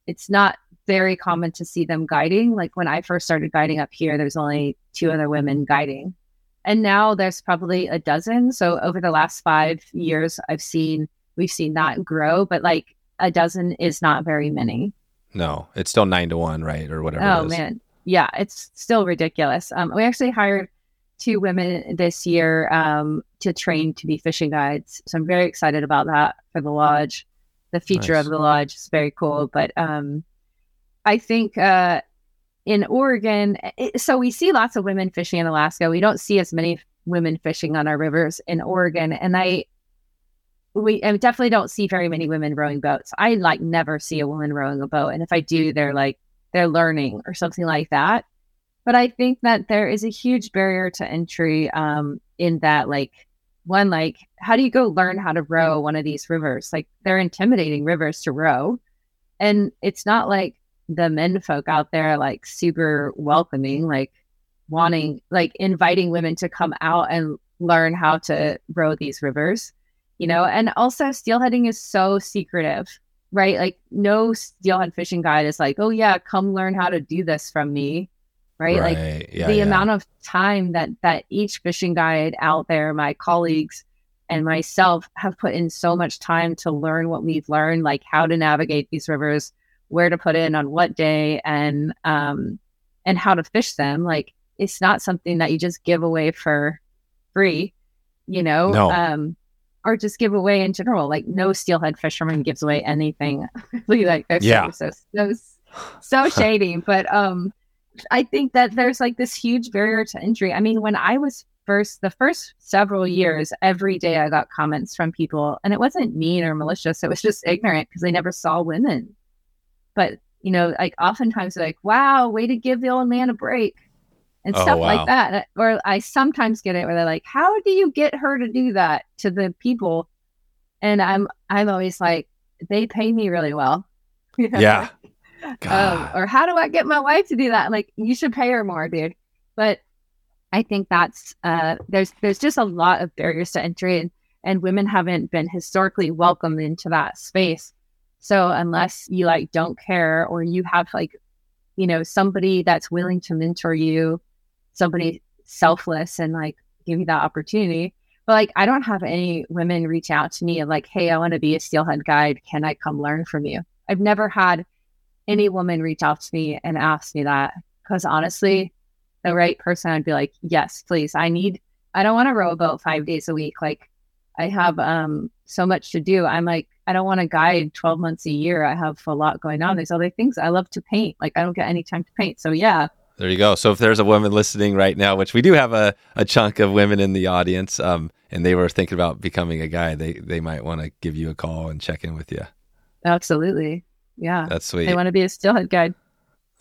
it's not very common to see them guiding. Like when I first started guiding up here, there's only two other women guiding, and now there's probably a dozen. So over the last five years, I've seen we've seen that grow, but like a dozen is not very many. No, it's still nine to one, right, or whatever. Oh man, yeah, it's still ridiculous. Um, we actually hired two women this year um, to train to be fishing guides, so I'm very excited about that for the lodge. The feature nice. of the lodge is very cool, but um, I think uh, in Oregon, it, so we see lots of women fishing in Alaska. We don't see as many women fishing on our rivers in Oregon, and I we I definitely don't see very many women rowing boats. I like never see a woman rowing a boat, and if I do, they're like they're learning or something like that. But I think that there is a huge barrier to entry um, in that, like one, like how do you go learn how to row one of these rivers? Like they're intimidating rivers to row, and it's not like the men folk out there like super welcoming, like wanting mm-hmm. like inviting women to come out and learn how to row these rivers you know, and also steelheading is so secretive, right? Like no steelhead fishing guide is like, oh yeah, come learn how to do this from me. Right. right. Like yeah, the yeah. amount of time that that each fishing guide out there, my colleagues and myself have put in so much time to learn what we've learned, like how to navigate these rivers, where to put in on what day and um and how to fish them. Like it's not something that you just give away for free, you know? No. Um or just give away in general. Like no steelhead fisherman gives away anything. like yeah. so, so so shady. but um I think that there's like this huge barrier to entry. I mean, when I was first the first several years, every day I got comments from people and it wasn't mean or malicious. It was just ignorant because they never saw women. But you know, like oftentimes they're like, wow, way to give the old man a break and oh, stuff wow. like that. Or I sometimes get it where they're like, "How do you get her to do that to the people?" And I'm I'm always like, "They pay me really well." yeah. Um, or how do I get my wife to do that? like, you should pay her more, dude. But I think that's uh, there's there's just a lot of barriers to entry, and, and women haven't been historically welcomed into that space. So unless you like don't care or you have like, you know, somebody that's willing to mentor you somebody selfless and like give you that opportunity. But like, I don't have any women reach out to me and like, hey, I want to be a steelhead guide. Can I come learn from you? I've never had any woman reach out to me and ask me that because honestly, the right person, I'd be like, yes, please. I need, I don't want to row a boat five days a week. Like, I have um so much to do. I'm like, I don't want to guide 12 months a year. I have a lot going on. There's other things. I love to paint. Like, I don't get any time to paint. So, yeah, there you go. So if there's a woman listening right now, which we do have a, a chunk of women in the audience, um, and they were thinking about becoming a guy, they they might want to give you a call and check in with you. Absolutely. Yeah. That's sweet. They want to be a steelhead guide.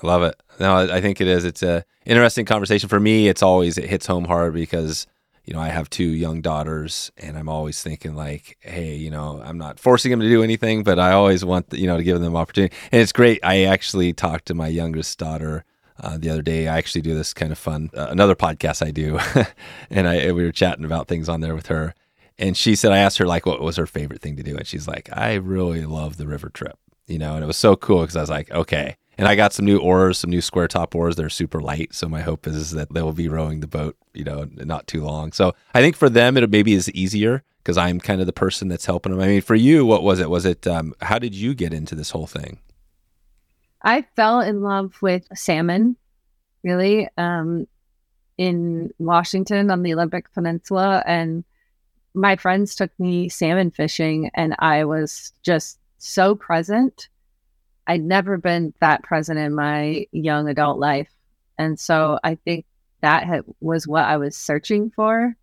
I love it. No, I think it is. It's a interesting conversation for me. It's always it hits home hard because you know I have two young daughters, and I'm always thinking like, hey, you know, I'm not forcing them to do anything, but I always want you know to give them opportunity. And it's great. I actually talked to my youngest daughter. Uh, the other day, I actually do this kind of fun uh, another podcast I do, and I we were chatting about things on there with her, and she said I asked her like what was her favorite thing to do, and she's like, I really love the river trip, you know, and it was so cool because I was like, okay, and I got some new oars, some new square top oars. They're super light. So my hope is that they will be rowing the boat, you know, not too long. So I think for them, it maybe is easier because I'm kind of the person that's helping them. I mean, for you, what was it? Was it, um, how did you get into this whole thing? I fell in love with salmon, really, um, in Washington on the Olympic Peninsula. And my friends took me salmon fishing, and I was just so present I'd never been that present in my young adult life. And so I think that was what I was searching for.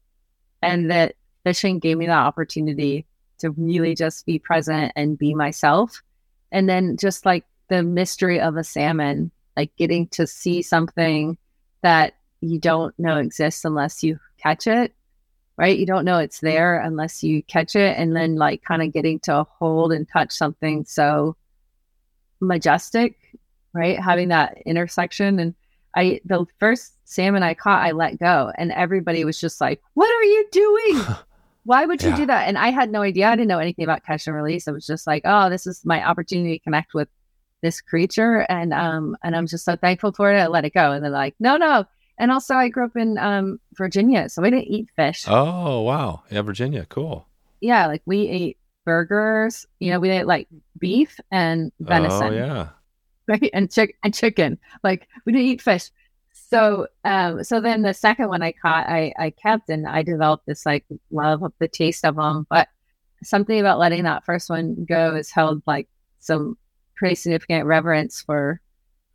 And that fishing gave me the opportunity to really just be present and be myself. And then just like the mystery of a salmon, like getting to see something that you don't know exists unless you catch it, right? You don't know it's there unless you catch it. And then like kind of getting to hold and touch something so majestic, right? Having that intersection. And I, the first salmon I caught, I let go, and everybody was just like, What are you doing? Why would you yeah. do that? And I had no idea. I didn't know anything about catch and release. I was just like, Oh, this is my opportunity to connect with this creature. And, um, and I'm just so thankful for it. I let it go. And they're like, No, no. And also, I grew up in um, Virginia, so we didn't eat fish. Oh, wow. Yeah, Virginia. Cool. Yeah, like we ate burgers. You know, we ate like beef and venison. Oh yeah. Right. And chick and chicken. Like we didn't eat fish. So um so then the second one I caught I I kept and I developed this like love of the taste of them. But something about letting that first one go is held like some pretty significant reverence for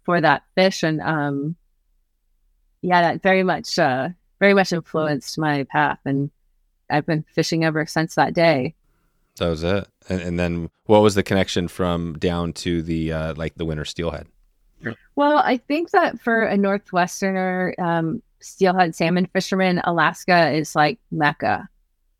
for that fish and um yeah that very much uh very much influenced my path and I've been fishing ever since that day. That was it. And, and then what was the connection from down to the uh, like the winter steelhead? Well, I think that for a Northwesterner um, steelhead salmon fisherman, Alaska is like Mecca.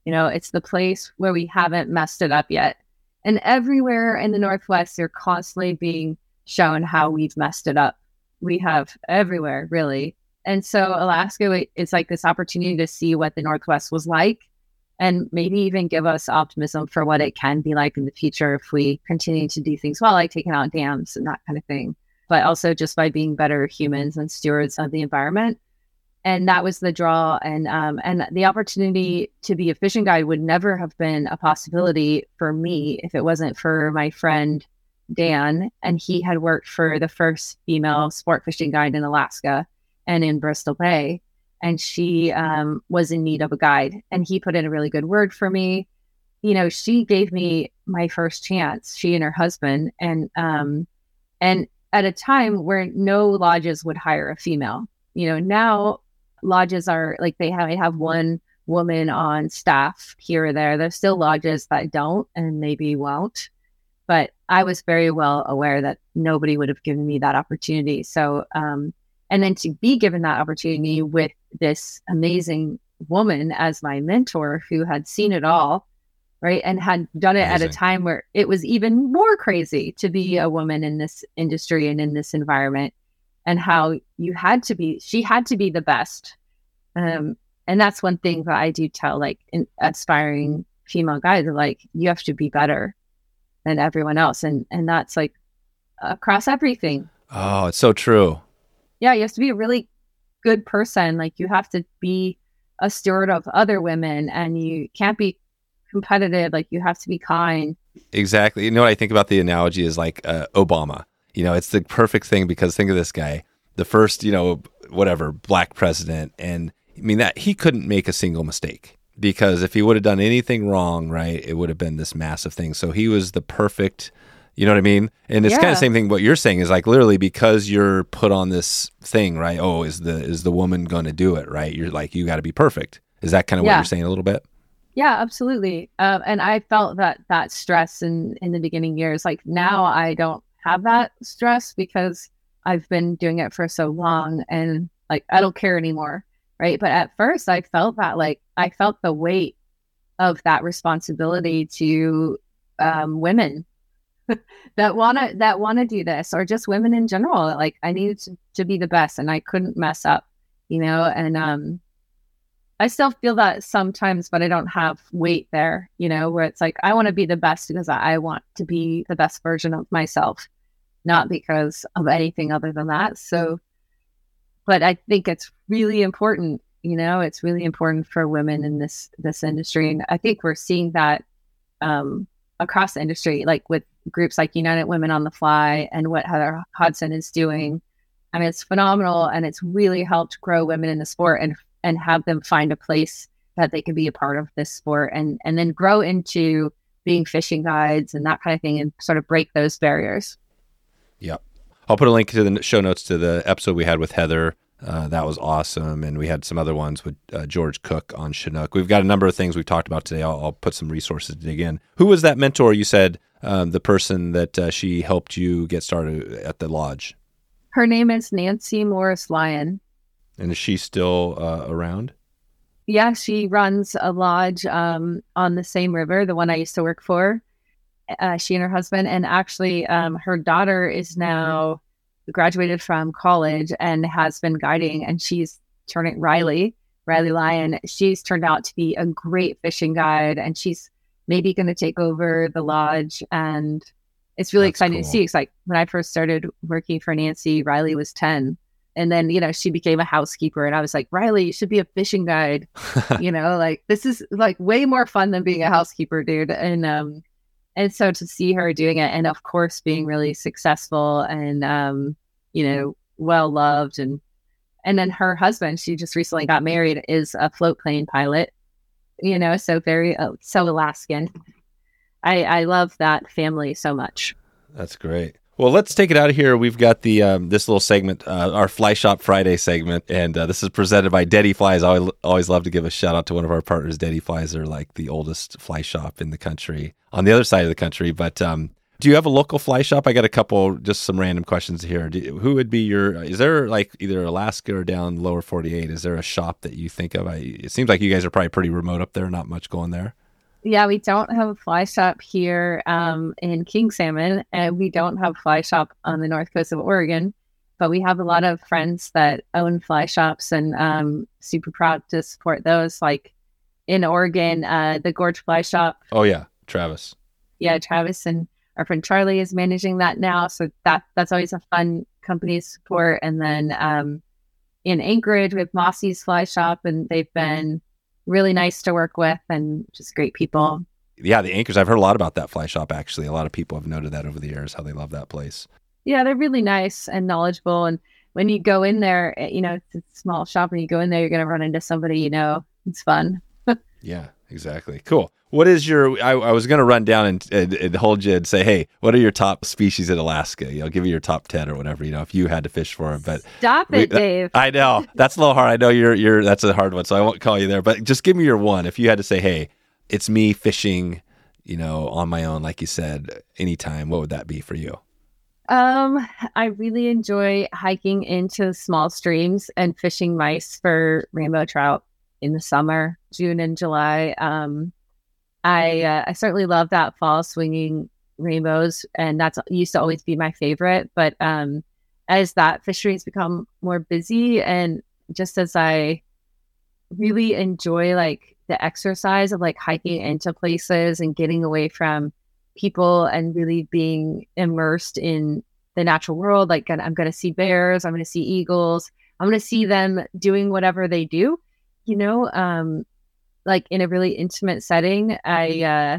You know, it's the place where we haven't messed it up yet. And everywhere in the Northwest, they're constantly being shown how we've messed it up. We have everywhere, really. And so Alaska is like this opportunity to see what the Northwest was like and maybe even give us optimism for what it can be like in the future if we continue to do things well, like taking out dams and that kind of thing, but also just by being better humans and stewards of the environment. And that was the draw, and um, and the opportunity to be a fishing guide would never have been a possibility for me if it wasn't for my friend Dan, and he had worked for the first female sport fishing guide in Alaska and in Bristol Bay and she um, was in need of a guide and he put in a really good word for me. You know she gave me my first chance she and her husband and um and at a time where no lodges would hire a female. You know now lodges are like they have, they have one woman on staff here or there. There's still lodges that don't and maybe won't but i was very well aware that nobody would have given me that opportunity. So um and then to be given that opportunity with this amazing woman as my mentor who had seen it all right and had done it amazing. at a time where it was even more crazy to be a woman in this industry and in this environment and how you had to be she had to be the best. Um, and that's one thing that i do tell like aspiring female guys like you have to be better than everyone else. And and that's like across everything. Oh it's so true yeah, you have to be a really good person. Like you have to be a steward of other women and you can't be competitive. Like you have to be kind. Exactly. You know what I think about the analogy is like uh, Obama. You know, it's the perfect thing because think of this guy, the first, you know, whatever, black president. And I mean, that he couldn't make a single mistake because if he would have done anything wrong, right, it would have been this massive thing. So he was the perfect you know what I mean? And it's yeah. kind of the same thing. What you're saying is like literally because you're put on this thing, right? Oh, is the is the woman going to do it? Right? You're like you got to be perfect. Is that kind of yeah. what you're saying a little bit? Yeah, absolutely. Um, and I felt that that stress in in the beginning years. Like now, I don't have that stress because I've been doing it for so long and like I don't care anymore. Right. But at first I felt that like I felt the weight of that responsibility to um, women that wanna that wanna do this or just women in general. Like I needed to, to be the best and I couldn't mess up, you know, and um I still feel that sometimes, but I don't have weight there, you know, where it's like, I want to be the best because I want to be the best version of myself, not because of anything other than that. So, but I think it's really important, you know, it's really important for women in this, this industry. And I think we're seeing that um, across the industry, like with groups like United Women on the Fly and what Heather Hodson is doing. I mean, it's phenomenal and it's really helped grow women in the sport and and have them find a place that they can be a part of this sport and and then grow into being fishing guides and that kind of thing and sort of break those barriers. Yep. I'll put a link to the show notes to the episode we had with Heather. Uh, that was awesome. And we had some other ones with uh, George Cook on Chinook. We've got a number of things we've talked about today. I'll, I'll put some resources to dig in. Who was that mentor you said, um, the person that uh, she helped you get started at the lodge? Her name is Nancy Morris Lyon. And is she still uh, around? Yeah, she runs a lodge um, on the same river, the one I used to work for. Uh, she and her husband, and actually, um, her daughter is now graduated from college and has been guiding, and she's turning Riley, Riley Lyon. She's turned out to be a great fishing guide, and she's maybe going to take over the lodge. And it's really That's exciting cool. to see. It's like when I first started working for Nancy, Riley was 10 and then, you know, she became a housekeeper. And I was like, Riley, you should be a fishing guide. you know, like this is like way more fun than being a housekeeper, dude. And um and so to see her doing it and of course being really successful and um, you know, well loved and and then her husband, she just recently got married, is a float plane pilot. You know, so very uh, so Alaskan. I I love that family so much. That's great. Well, let's take it out of here. We've got the um, this little segment, uh, our Fly Shop Friday segment, and uh, this is presented by Dette Flies. I always, love to give a shout out to one of our partners. Dette Flies are like the oldest fly shop in the country, on the other side of the country. But um, do you have a local fly shop? I got a couple, just some random questions here. Do, who would be your? Is there like either Alaska or down lower forty eight? Is there a shop that you think of? I, it seems like you guys are probably pretty remote up there. Not much going there. Yeah, we don't have a fly shop here um, in King Salmon, and we don't have a fly shop on the north coast of Oregon. But we have a lot of friends that own fly shops, and um, super proud to support those. Like in Oregon, uh, the Gorge Fly Shop. Oh yeah, Travis. Yeah, Travis and our friend Charlie is managing that now, so that that's always a fun company to support. And then um, in Anchorage, we have Mossy's Fly Shop, and they've been really nice to work with and just great people. Yeah, the anchors. I've heard a lot about that fly shop actually. A lot of people have noted that over the years how they love that place. Yeah, they're really nice and knowledgeable. And when you go in there, eh, you know, it's a small shop and you go in there, you're going to run into somebody you know. It's fun. yeah, exactly. Cool. What is your? I, I was going to run down and, and, and, hold you and say, hey, what are your top species in Alaska? You know, give me your top ten or whatever. You know, if you had to fish for them. But stop it, we, Dave. I know that's a little hard. I know you're you're that's a hard one, so I won't call you there. But just give me your one. If you had to say, hey, it's me fishing, you know, on my own, like you said, anytime. What would that be for you? Um, I really enjoy hiking into small streams and fishing mice for rainbow trout in the summer, June and July. Um, I uh, I certainly love that fall swinging rainbows, and that's used to always be my favorite. But um, as that fishery has become more busy, and just as I really enjoy like the exercise of like hiking into places and getting away from people and really being immersed in the natural world. Like I'm going to see bears, I'm going to see eagles, I'm going to see them doing whatever they do. You know, um, like in a really intimate setting. I uh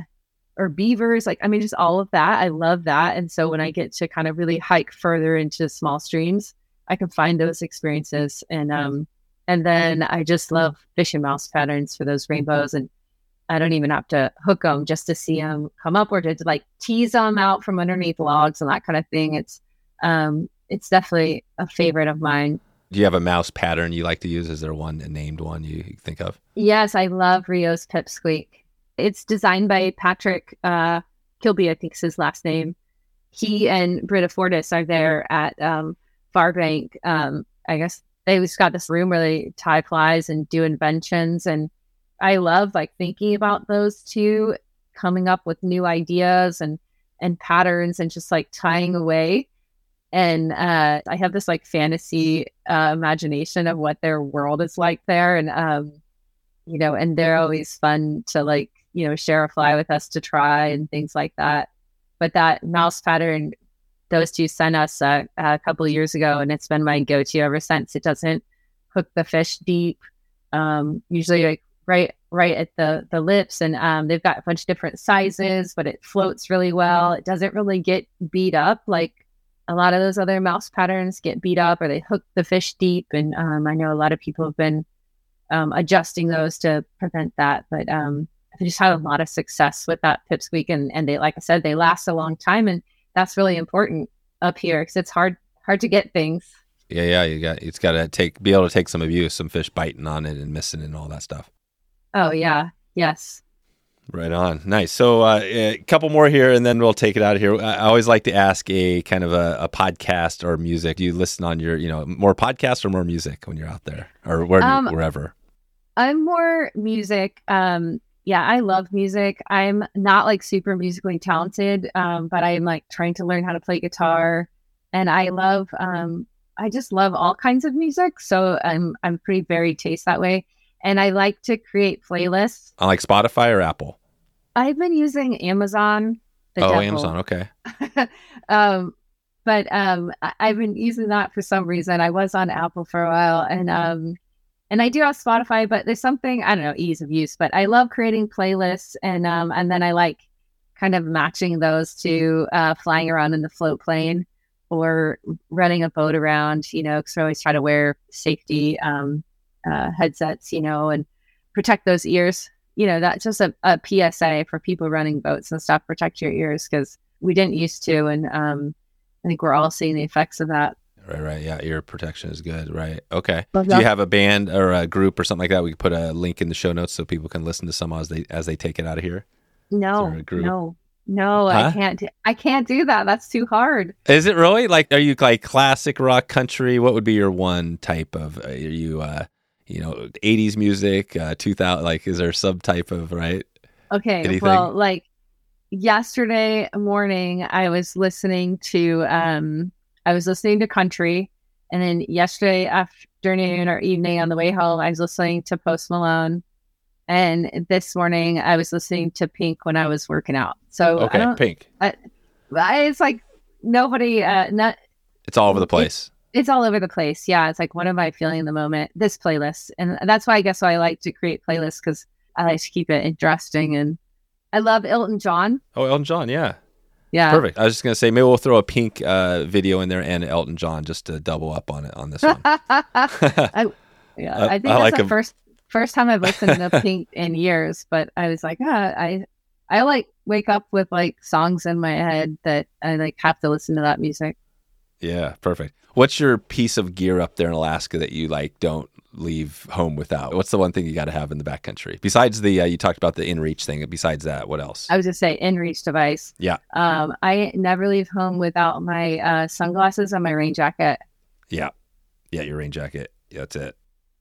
or beavers, like I mean just all of that. I love that. And so when I get to kind of really hike further into small streams, I can find those experiences and um and then I just love fish and mouse patterns for those rainbows and I don't even have to hook them just to see them come up or to, to like tease them out from underneath logs and that kind of thing. It's um it's definitely a favorite of mine do you have a mouse pattern you like to use? Is there one a named one you think of? Yes, I love Rio's Pipsqueak. It's designed by Patrick uh, Kilby, I think is his last name. He and Britta Fortis are there at um, Farbank. Um, I guess they just got this room where they tie flies and do inventions. And I love like thinking about those two, coming up with new ideas and and patterns and just like tying away. And uh, I have this like fantasy uh, imagination of what their world is like there. And um, you know, and they're always fun to like, you know, share a fly with us to try and things like that. But that mouse pattern those two sent us uh, a couple years ago, and it's been my go-to ever since. It doesn't hook the fish deep, um, usually like right right at the the lips, and um, they've got a bunch of different sizes, but it floats really well. It doesn't really get beat up like a lot of those other mouse patterns get beat up, or they hook the fish deep. And um, I know a lot of people have been um, adjusting those to prevent that, but um, I just had a lot of success with that pipsqueak, and and they like I said, they last a long time and that's really important up here because it's hard hard to get things. Yeah, yeah, you got it's got to take be able to take some abuse, some fish biting on it and missing and all that stuff. Oh yeah, yes. Right on, nice. So uh, a couple more here, and then we'll take it out of here. I always like to ask a kind of a, a podcast or music. Do you listen on your, you know, more podcast or more music when you're out there or where, um, wherever? I'm more music. Um, yeah, I love music. I'm not like super musically talented, um, but I'm like trying to learn how to play guitar, and I love. Um, I just love all kinds of music, so I'm I'm pretty very taste that way, and I like to create playlists. On like Spotify or Apple. I've been using Amazon. oh, devil. Amazon, okay. um, but um, I- have been using that for some reason. I was on Apple for a while, and um, and I do have Spotify, but there's something I don't know ease of use. But I love creating playlists, and um, and then I like kind of matching those to uh, flying around in the float plane or running a boat around. You know, because I always try to wear safety um, uh, headsets, you know, and protect those ears. You know, that's just a, a PSA for people running boats and stuff. Protect your ears because we didn't used to, and um, I think we're all seeing the effects of that. Right, right. Yeah, ear protection is good. Right. Okay. Do you have a band or a group or something like that? We could put a link in the show notes so people can listen to some as they as they take it out of here. No, no, no. Huh? I can't. I can't do that. That's too hard. Is it really? Like, are you like classic rock, country? What would be your one type of? Uh, are you, uh, you know, '80s music, uh, 2000? Like, is there a subtype of right? Okay. Anything? Well, like yesterday morning, I was listening to um I was listening to country, and then yesterday afternoon or evening on the way home, I was listening to Post Malone, and this morning I was listening to Pink when I was working out. So okay, Pink. I, I, it's like nobody. Uh, not. It's all over the place. It's, all over the place. Yeah, it's like what am I feeling in the moment? This playlist, and that's why I guess why I like to create playlists because I like to keep it interesting and. I love Elton John. Oh, Elton John, yeah. Yeah. Perfect. I was just gonna say maybe we'll throw a pink uh, video in there and Elton John just to double up on it on this one. I, yeah, uh, I think I that's like the a... first first time I've listened to Pink in years, but I was like, ah, I I like wake up with like songs in my head that I like have to listen to that music. Yeah, perfect. What's your piece of gear up there in Alaska that you like don't leave home without? What's the one thing you got to have in the backcountry besides the uh, you talked about the inReach thing? Besides that, what else? I was just say inReach device. Yeah. Um, I never leave home without my uh, sunglasses and my rain jacket. Yeah, yeah, your rain jacket. Yeah, that's it.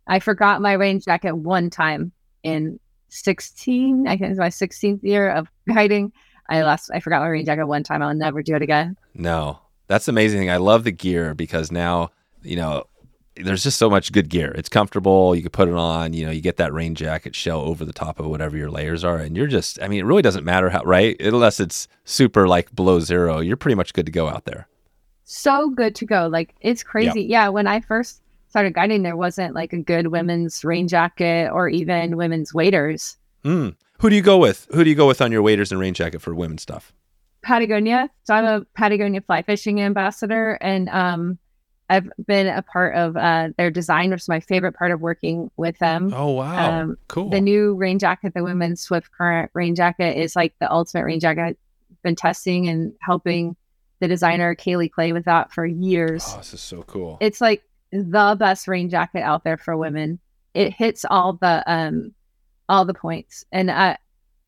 I forgot my rain jacket one time in 16. I think it was my 16th year of guiding. I lost. I forgot my rain jacket one time. I'll never do it again. No, that's the amazing thing. I love the gear because now you know there's just so much good gear. It's comfortable. You can put it on. You know, you get that rain jacket shell over the top of whatever your layers are, and you're just. I mean, it really doesn't matter how right unless it's super like below zero. You're pretty much good to go out there. So good to go. Like it's crazy. Yeah. yeah when I first started guiding, there wasn't like a good women's rain jacket or even women's waders. Mm. Who do you go with? Who do you go with on your waders and rain jacket for women's stuff? Patagonia. So I'm a Patagonia fly fishing ambassador, and um, I've been a part of uh, their design, which is my favorite part of working with them. Oh wow, um, cool! The new rain jacket, the women's Swift Current rain jacket, is like the ultimate rain jacket. I've been testing and helping the designer Kaylee Clay with that for years. Oh, this is so cool! It's like the best rain jacket out there for women. It hits all the um all the points, and I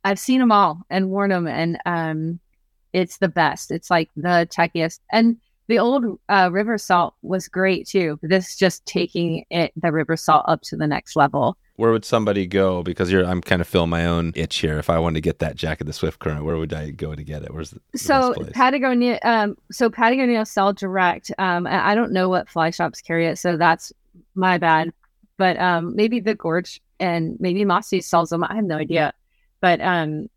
I've seen them all and worn them, and um, it's the best. It's like the techiest and the old uh, river salt was great too. This just taking it the river salt up to the next level. Where would somebody go? Because you're, I'm kind of feeling my own itch here. If I wanted to get that Jack of the Swift Current, where would I go to get it? Where's the, the so Patagonia? Um, so Patagonia sell direct. Um, I don't know what fly shops carry it, so that's my bad. But um, maybe the Gorge and maybe Mossy sells them. I have no idea. But um,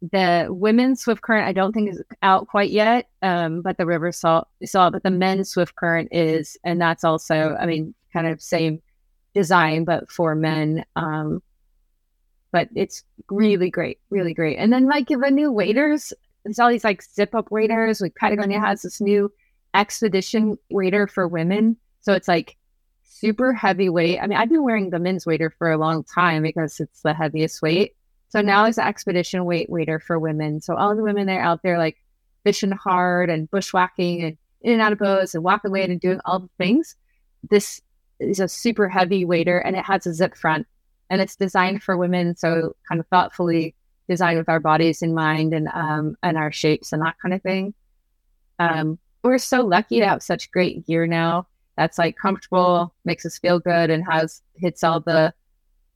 the women's Swift Current, I don't think is out quite yet. Um, but the River Salt saw, but the men's Swift Current is, and that's also, I mean, kind of same design, but for men. Um, but it's really great, really great. And then like the new waiters there's all these like zip up waiters Like Patagonia has this new expedition waiter for women, so it's like super heavyweight. I mean, I've been wearing the men's waiter for a long time because it's the heaviest weight so now it's an expedition weight waiter for women. So all the women that are out there like fishing hard and bushwhacking and in and out of boats and walking away and doing all the things. This is a super heavy waiter and it has a zip front and it's designed for women. So kind of thoughtfully designed with our bodies in mind and um and our shapes and that kind of thing. Um, we're so lucky to have such great gear now that's like comfortable, makes us feel good, and has hits all the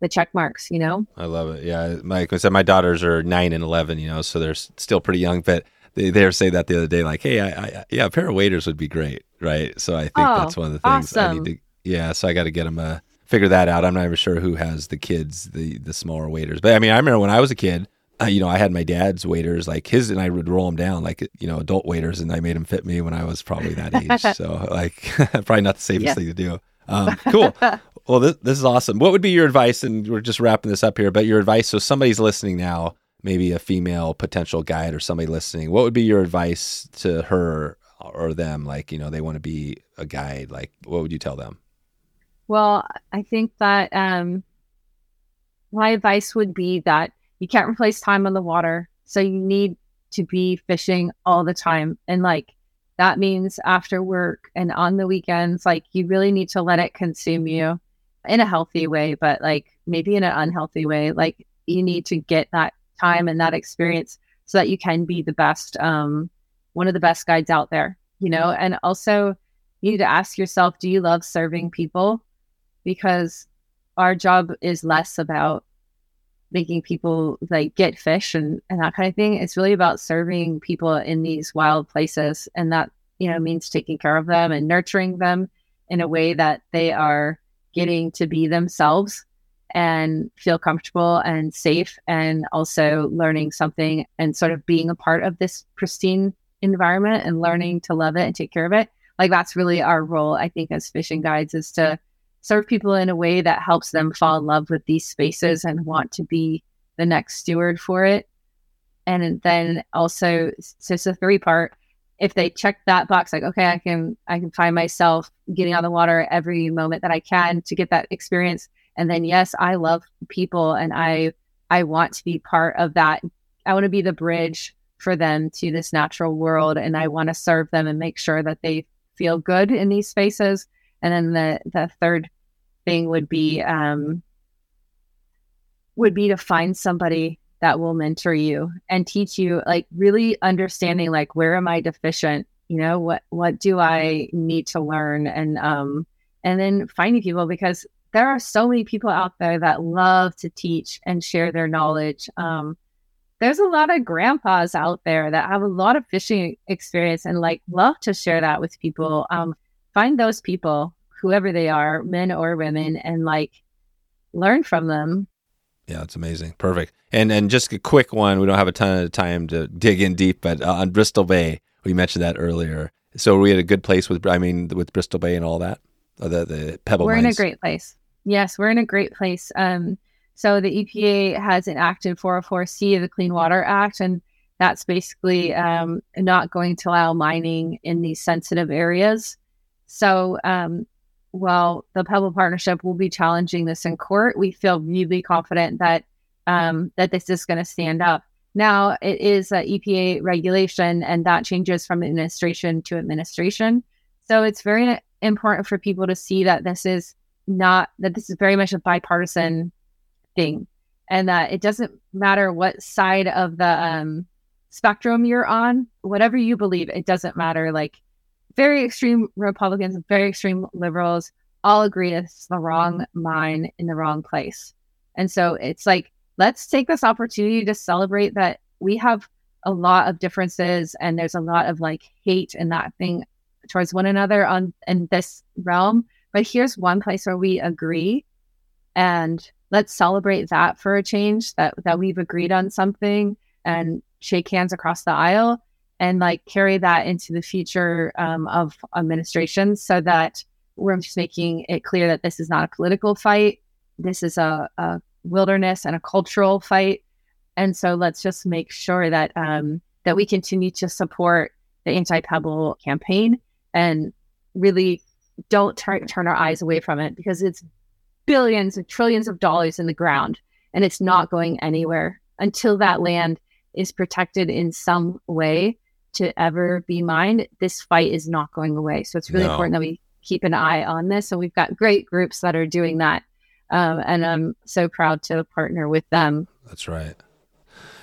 the check marks, you know? I love it. Yeah. Like I said, my daughters are nine and 11, you know, so they're still pretty young, but they, they were saying that the other day, like, Hey, I, I, yeah, a pair of waders would be great. Right. So I think oh, that's one of the things awesome. I need to, yeah. So I got to get them, uh, figure that out. I'm not even sure who has the kids, the, the smaller waders, but I mean, I remember when I was a kid, uh, you know, I had my dad's waders, like his, and I would roll them down like you know adult waders, and I made them fit me when I was probably that age. so like, probably not the safest yeah. thing to do. Um, cool. Well, this, this is awesome. What would be your advice? And we're just wrapping this up here, but your advice. So somebody's listening now, maybe a female potential guide or somebody listening. What would be your advice to her or them? Like, you know, they want to be a guide. Like, what would you tell them? Well, I think that um, my advice would be that you can't replace time on the water. So you need to be fishing all the time. And like, that means after work and on the weekends, like, you really need to let it consume you in a healthy way, but like maybe in an unhealthy way. Like you need to get that time and that experience so that you can be the best, um, one of the best guides out there, you know? And also, you need to ask yourself, do you love serving people? Because our job is less about making people like get fish and, and that kind of thing. It's really about serving people in these wild places. And that, you know, means taking care of them and nurturing them in a way that they are getting to be themselves and feel comfortable and safe and also learning something and sort of being a part of this pristine environment and learning to love it and take care of it like that's really our role i think as fishing guides is to serve people in a way that helps them fall in love with these spaces and want to be the next steward for it. And then also so it's a three part. If they check that box like okay i can i can find myself getting on the water every moment that i can to get that experience. And then yes i love people and i i want to be part of that. I want to be the bridge for them to this natural world and i want to serve them and make sure that they feel good in these spaces and then the the third thing would be um would be to find somebody that will mentor you and teach you like really understanding like where am i deficient? You know what what do i need to learn? And um and then finding people because there are so many people out there that love to teach and share their knowledge. Um there's a lot of grandpas out there that have a lot of fishing experience and like love to share that with people. Um find those people whoever they are men or women and like learn from them yeah, it's amazing. Perfect. And and just a quick one. We don't have a ton of time to dig in deep, but uh, on Bristol Bay, we mentioned that earlier. So we had a good place with, I mean, with Bristol Bay and all that. Uh, the the Pebble. We're mines. in a great place. Yes, we're in a great place. Um, so the EPA has enacted 404C of the Clean Water Act, and that's basically um, not going to allow mining in these sensitive areas. So um, while the Pebble Partnership will be challenging this in court, we feel really confident that um, that this is going to stand up. Now, it is an EPA regulation, and that changes from administration to administration. So it's very important for people to see that this is not that this is very much a bipartisan thing, and that it doesn't matter what side of the um, spectrum you're on, whatever you believe, it doesn't matter. Like very extreme Republicans, very extreme liberals all agree it's the wrong mine in the wrong place. And so it's like, let's take this opportunity to celebrate that we have a lot of differences and there's a lot of like hate and that thing towards one another on in this realm. But here's one place where we agree and let's celebrate that for a change that that we've agreed on something and shake hands across the aisle and like carry that into the future um, of administrations so that we're just making it clear that this is not a political fight. This is a, a wilderness and a cultural fight. And so let's just make sure that um, that we continue to support the anti-pebble campaign and really don't turn our eyes away from it because it's billions and trillions of dollars in the ground and it's not going anywhere until that land is protected in some way to ever be mined, this fight is not going away. So it's really no. important that we keep an eye on this. And we've got great groups that are doing that. Um, and I'm so proud to partner with them. That's right.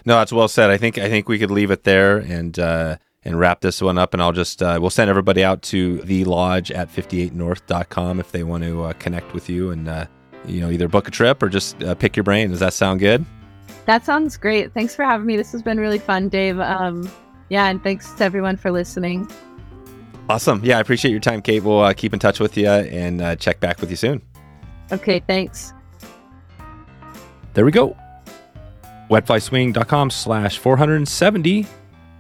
No, that's well said. I think I think we could leave it there and uh, and wrap this one up. And I'll just uh, we'll send everybody out to the lodge at 58north.com if they want to uh, connect with you and uh, you know either book a trip or just uh, pick your brain. Does that sound good? That sounds great. Thanks for having me. This has been really fun, Dave. Um, yeah, and thanks to everyone for listening. Awesome. Yeah, I appreciate your time, Kate. We'll uh, keep in touch with you and uh, check back with you soon. Okay, thanks. There we go. Wetflyswing.com slash 470.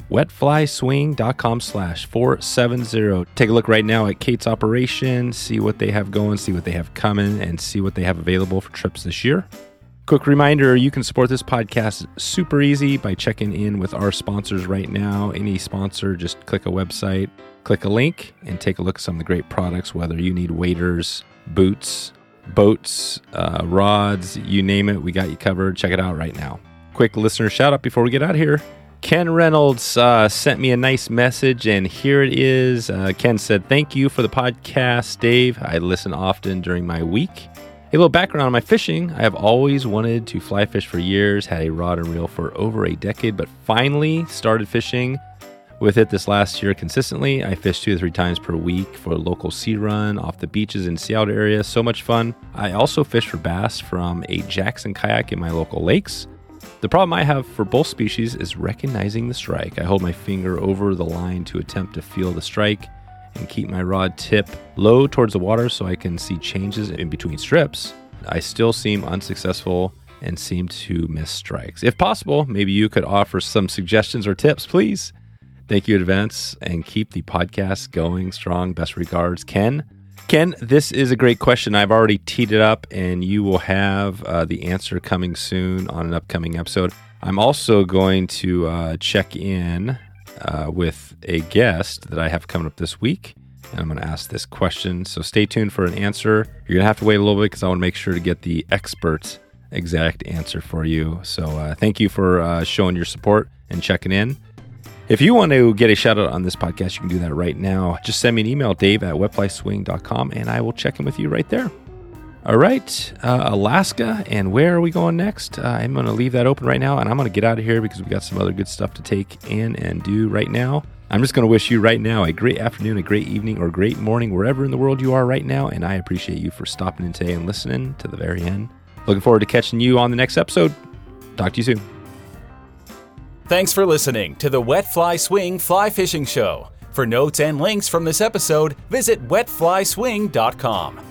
Wetflyswing.com slash 470. Take a look right now at Kate's operation, see what they have going, see what they have coming, and see what they have available for trips this year. Quick reminder you can support this podcast super easy by checking in with our sponsors right now. Any sponsor, just click a website, click a link, and take a look at some of the great products, whether you need waders, boots, boats, uh, rods, you name it, we got you covered. Check it out right now. Quick listener shout out before we get out here. Ken Reynolds uh, sent me a nice message, and here it is. Uh, Ken said, Thank you for the podcast, Dave. I listen often during my week. A little background on my fishing. I have always wanted to fly fish for years, had a rod and reel for over a decade, but finally started fishing with it this last year consistently. I fished two to three times per week for a local sea run off the beaches in Seattle area. So much fun. I also fish for bass from a Jackson kayak in my local lakes. The problem I have for both species is recognizing the strike. I hold my finger over the line to attempt to feel the strike and keep my rod tip low towards the water so I can see changes in between strips, I still seem unsuccessful and seem to miss strikes. If possible, maybe you could offer some suggestions or tips, please. Thank you in advance and keep the podcast going strong. Best regards, Ken. Ken, this is a great question. I've already teed it up, and you will have uh, the answer coming soon on an upcoming episode. I'm also going to uh, check in uh, with a guest that I have coming up this week. And I'm going to ask this question. So stay tuned for an answer. You're going to have to wait a little bit because I want to make sure to get the expert's exact answer for you. So uh, thank you for uh, showing your support and checking in. If you want to get a shout out on this podcast, you can do that right now. Just send me an email, dave at wetflyswing.com, and I will check in with you right there. All right, uh, Alaska, and where are we going next? Uh, I'm going to leave that open right now, and I'm going to get out of here because we've got some other good stuff to take in and do right now. I'm just going to wish you right now a great afternoon, a great evening, or great morning, wherever in the world you are right now. And I appreciate you for stopping in today and listening to the very end. Looking forward to catching you on the next episode. Talk to you soon. Thanks for listening to the Wet Fly Swing Fly Fishing Show. For notes and links from this episode, visit wetflyswing.com.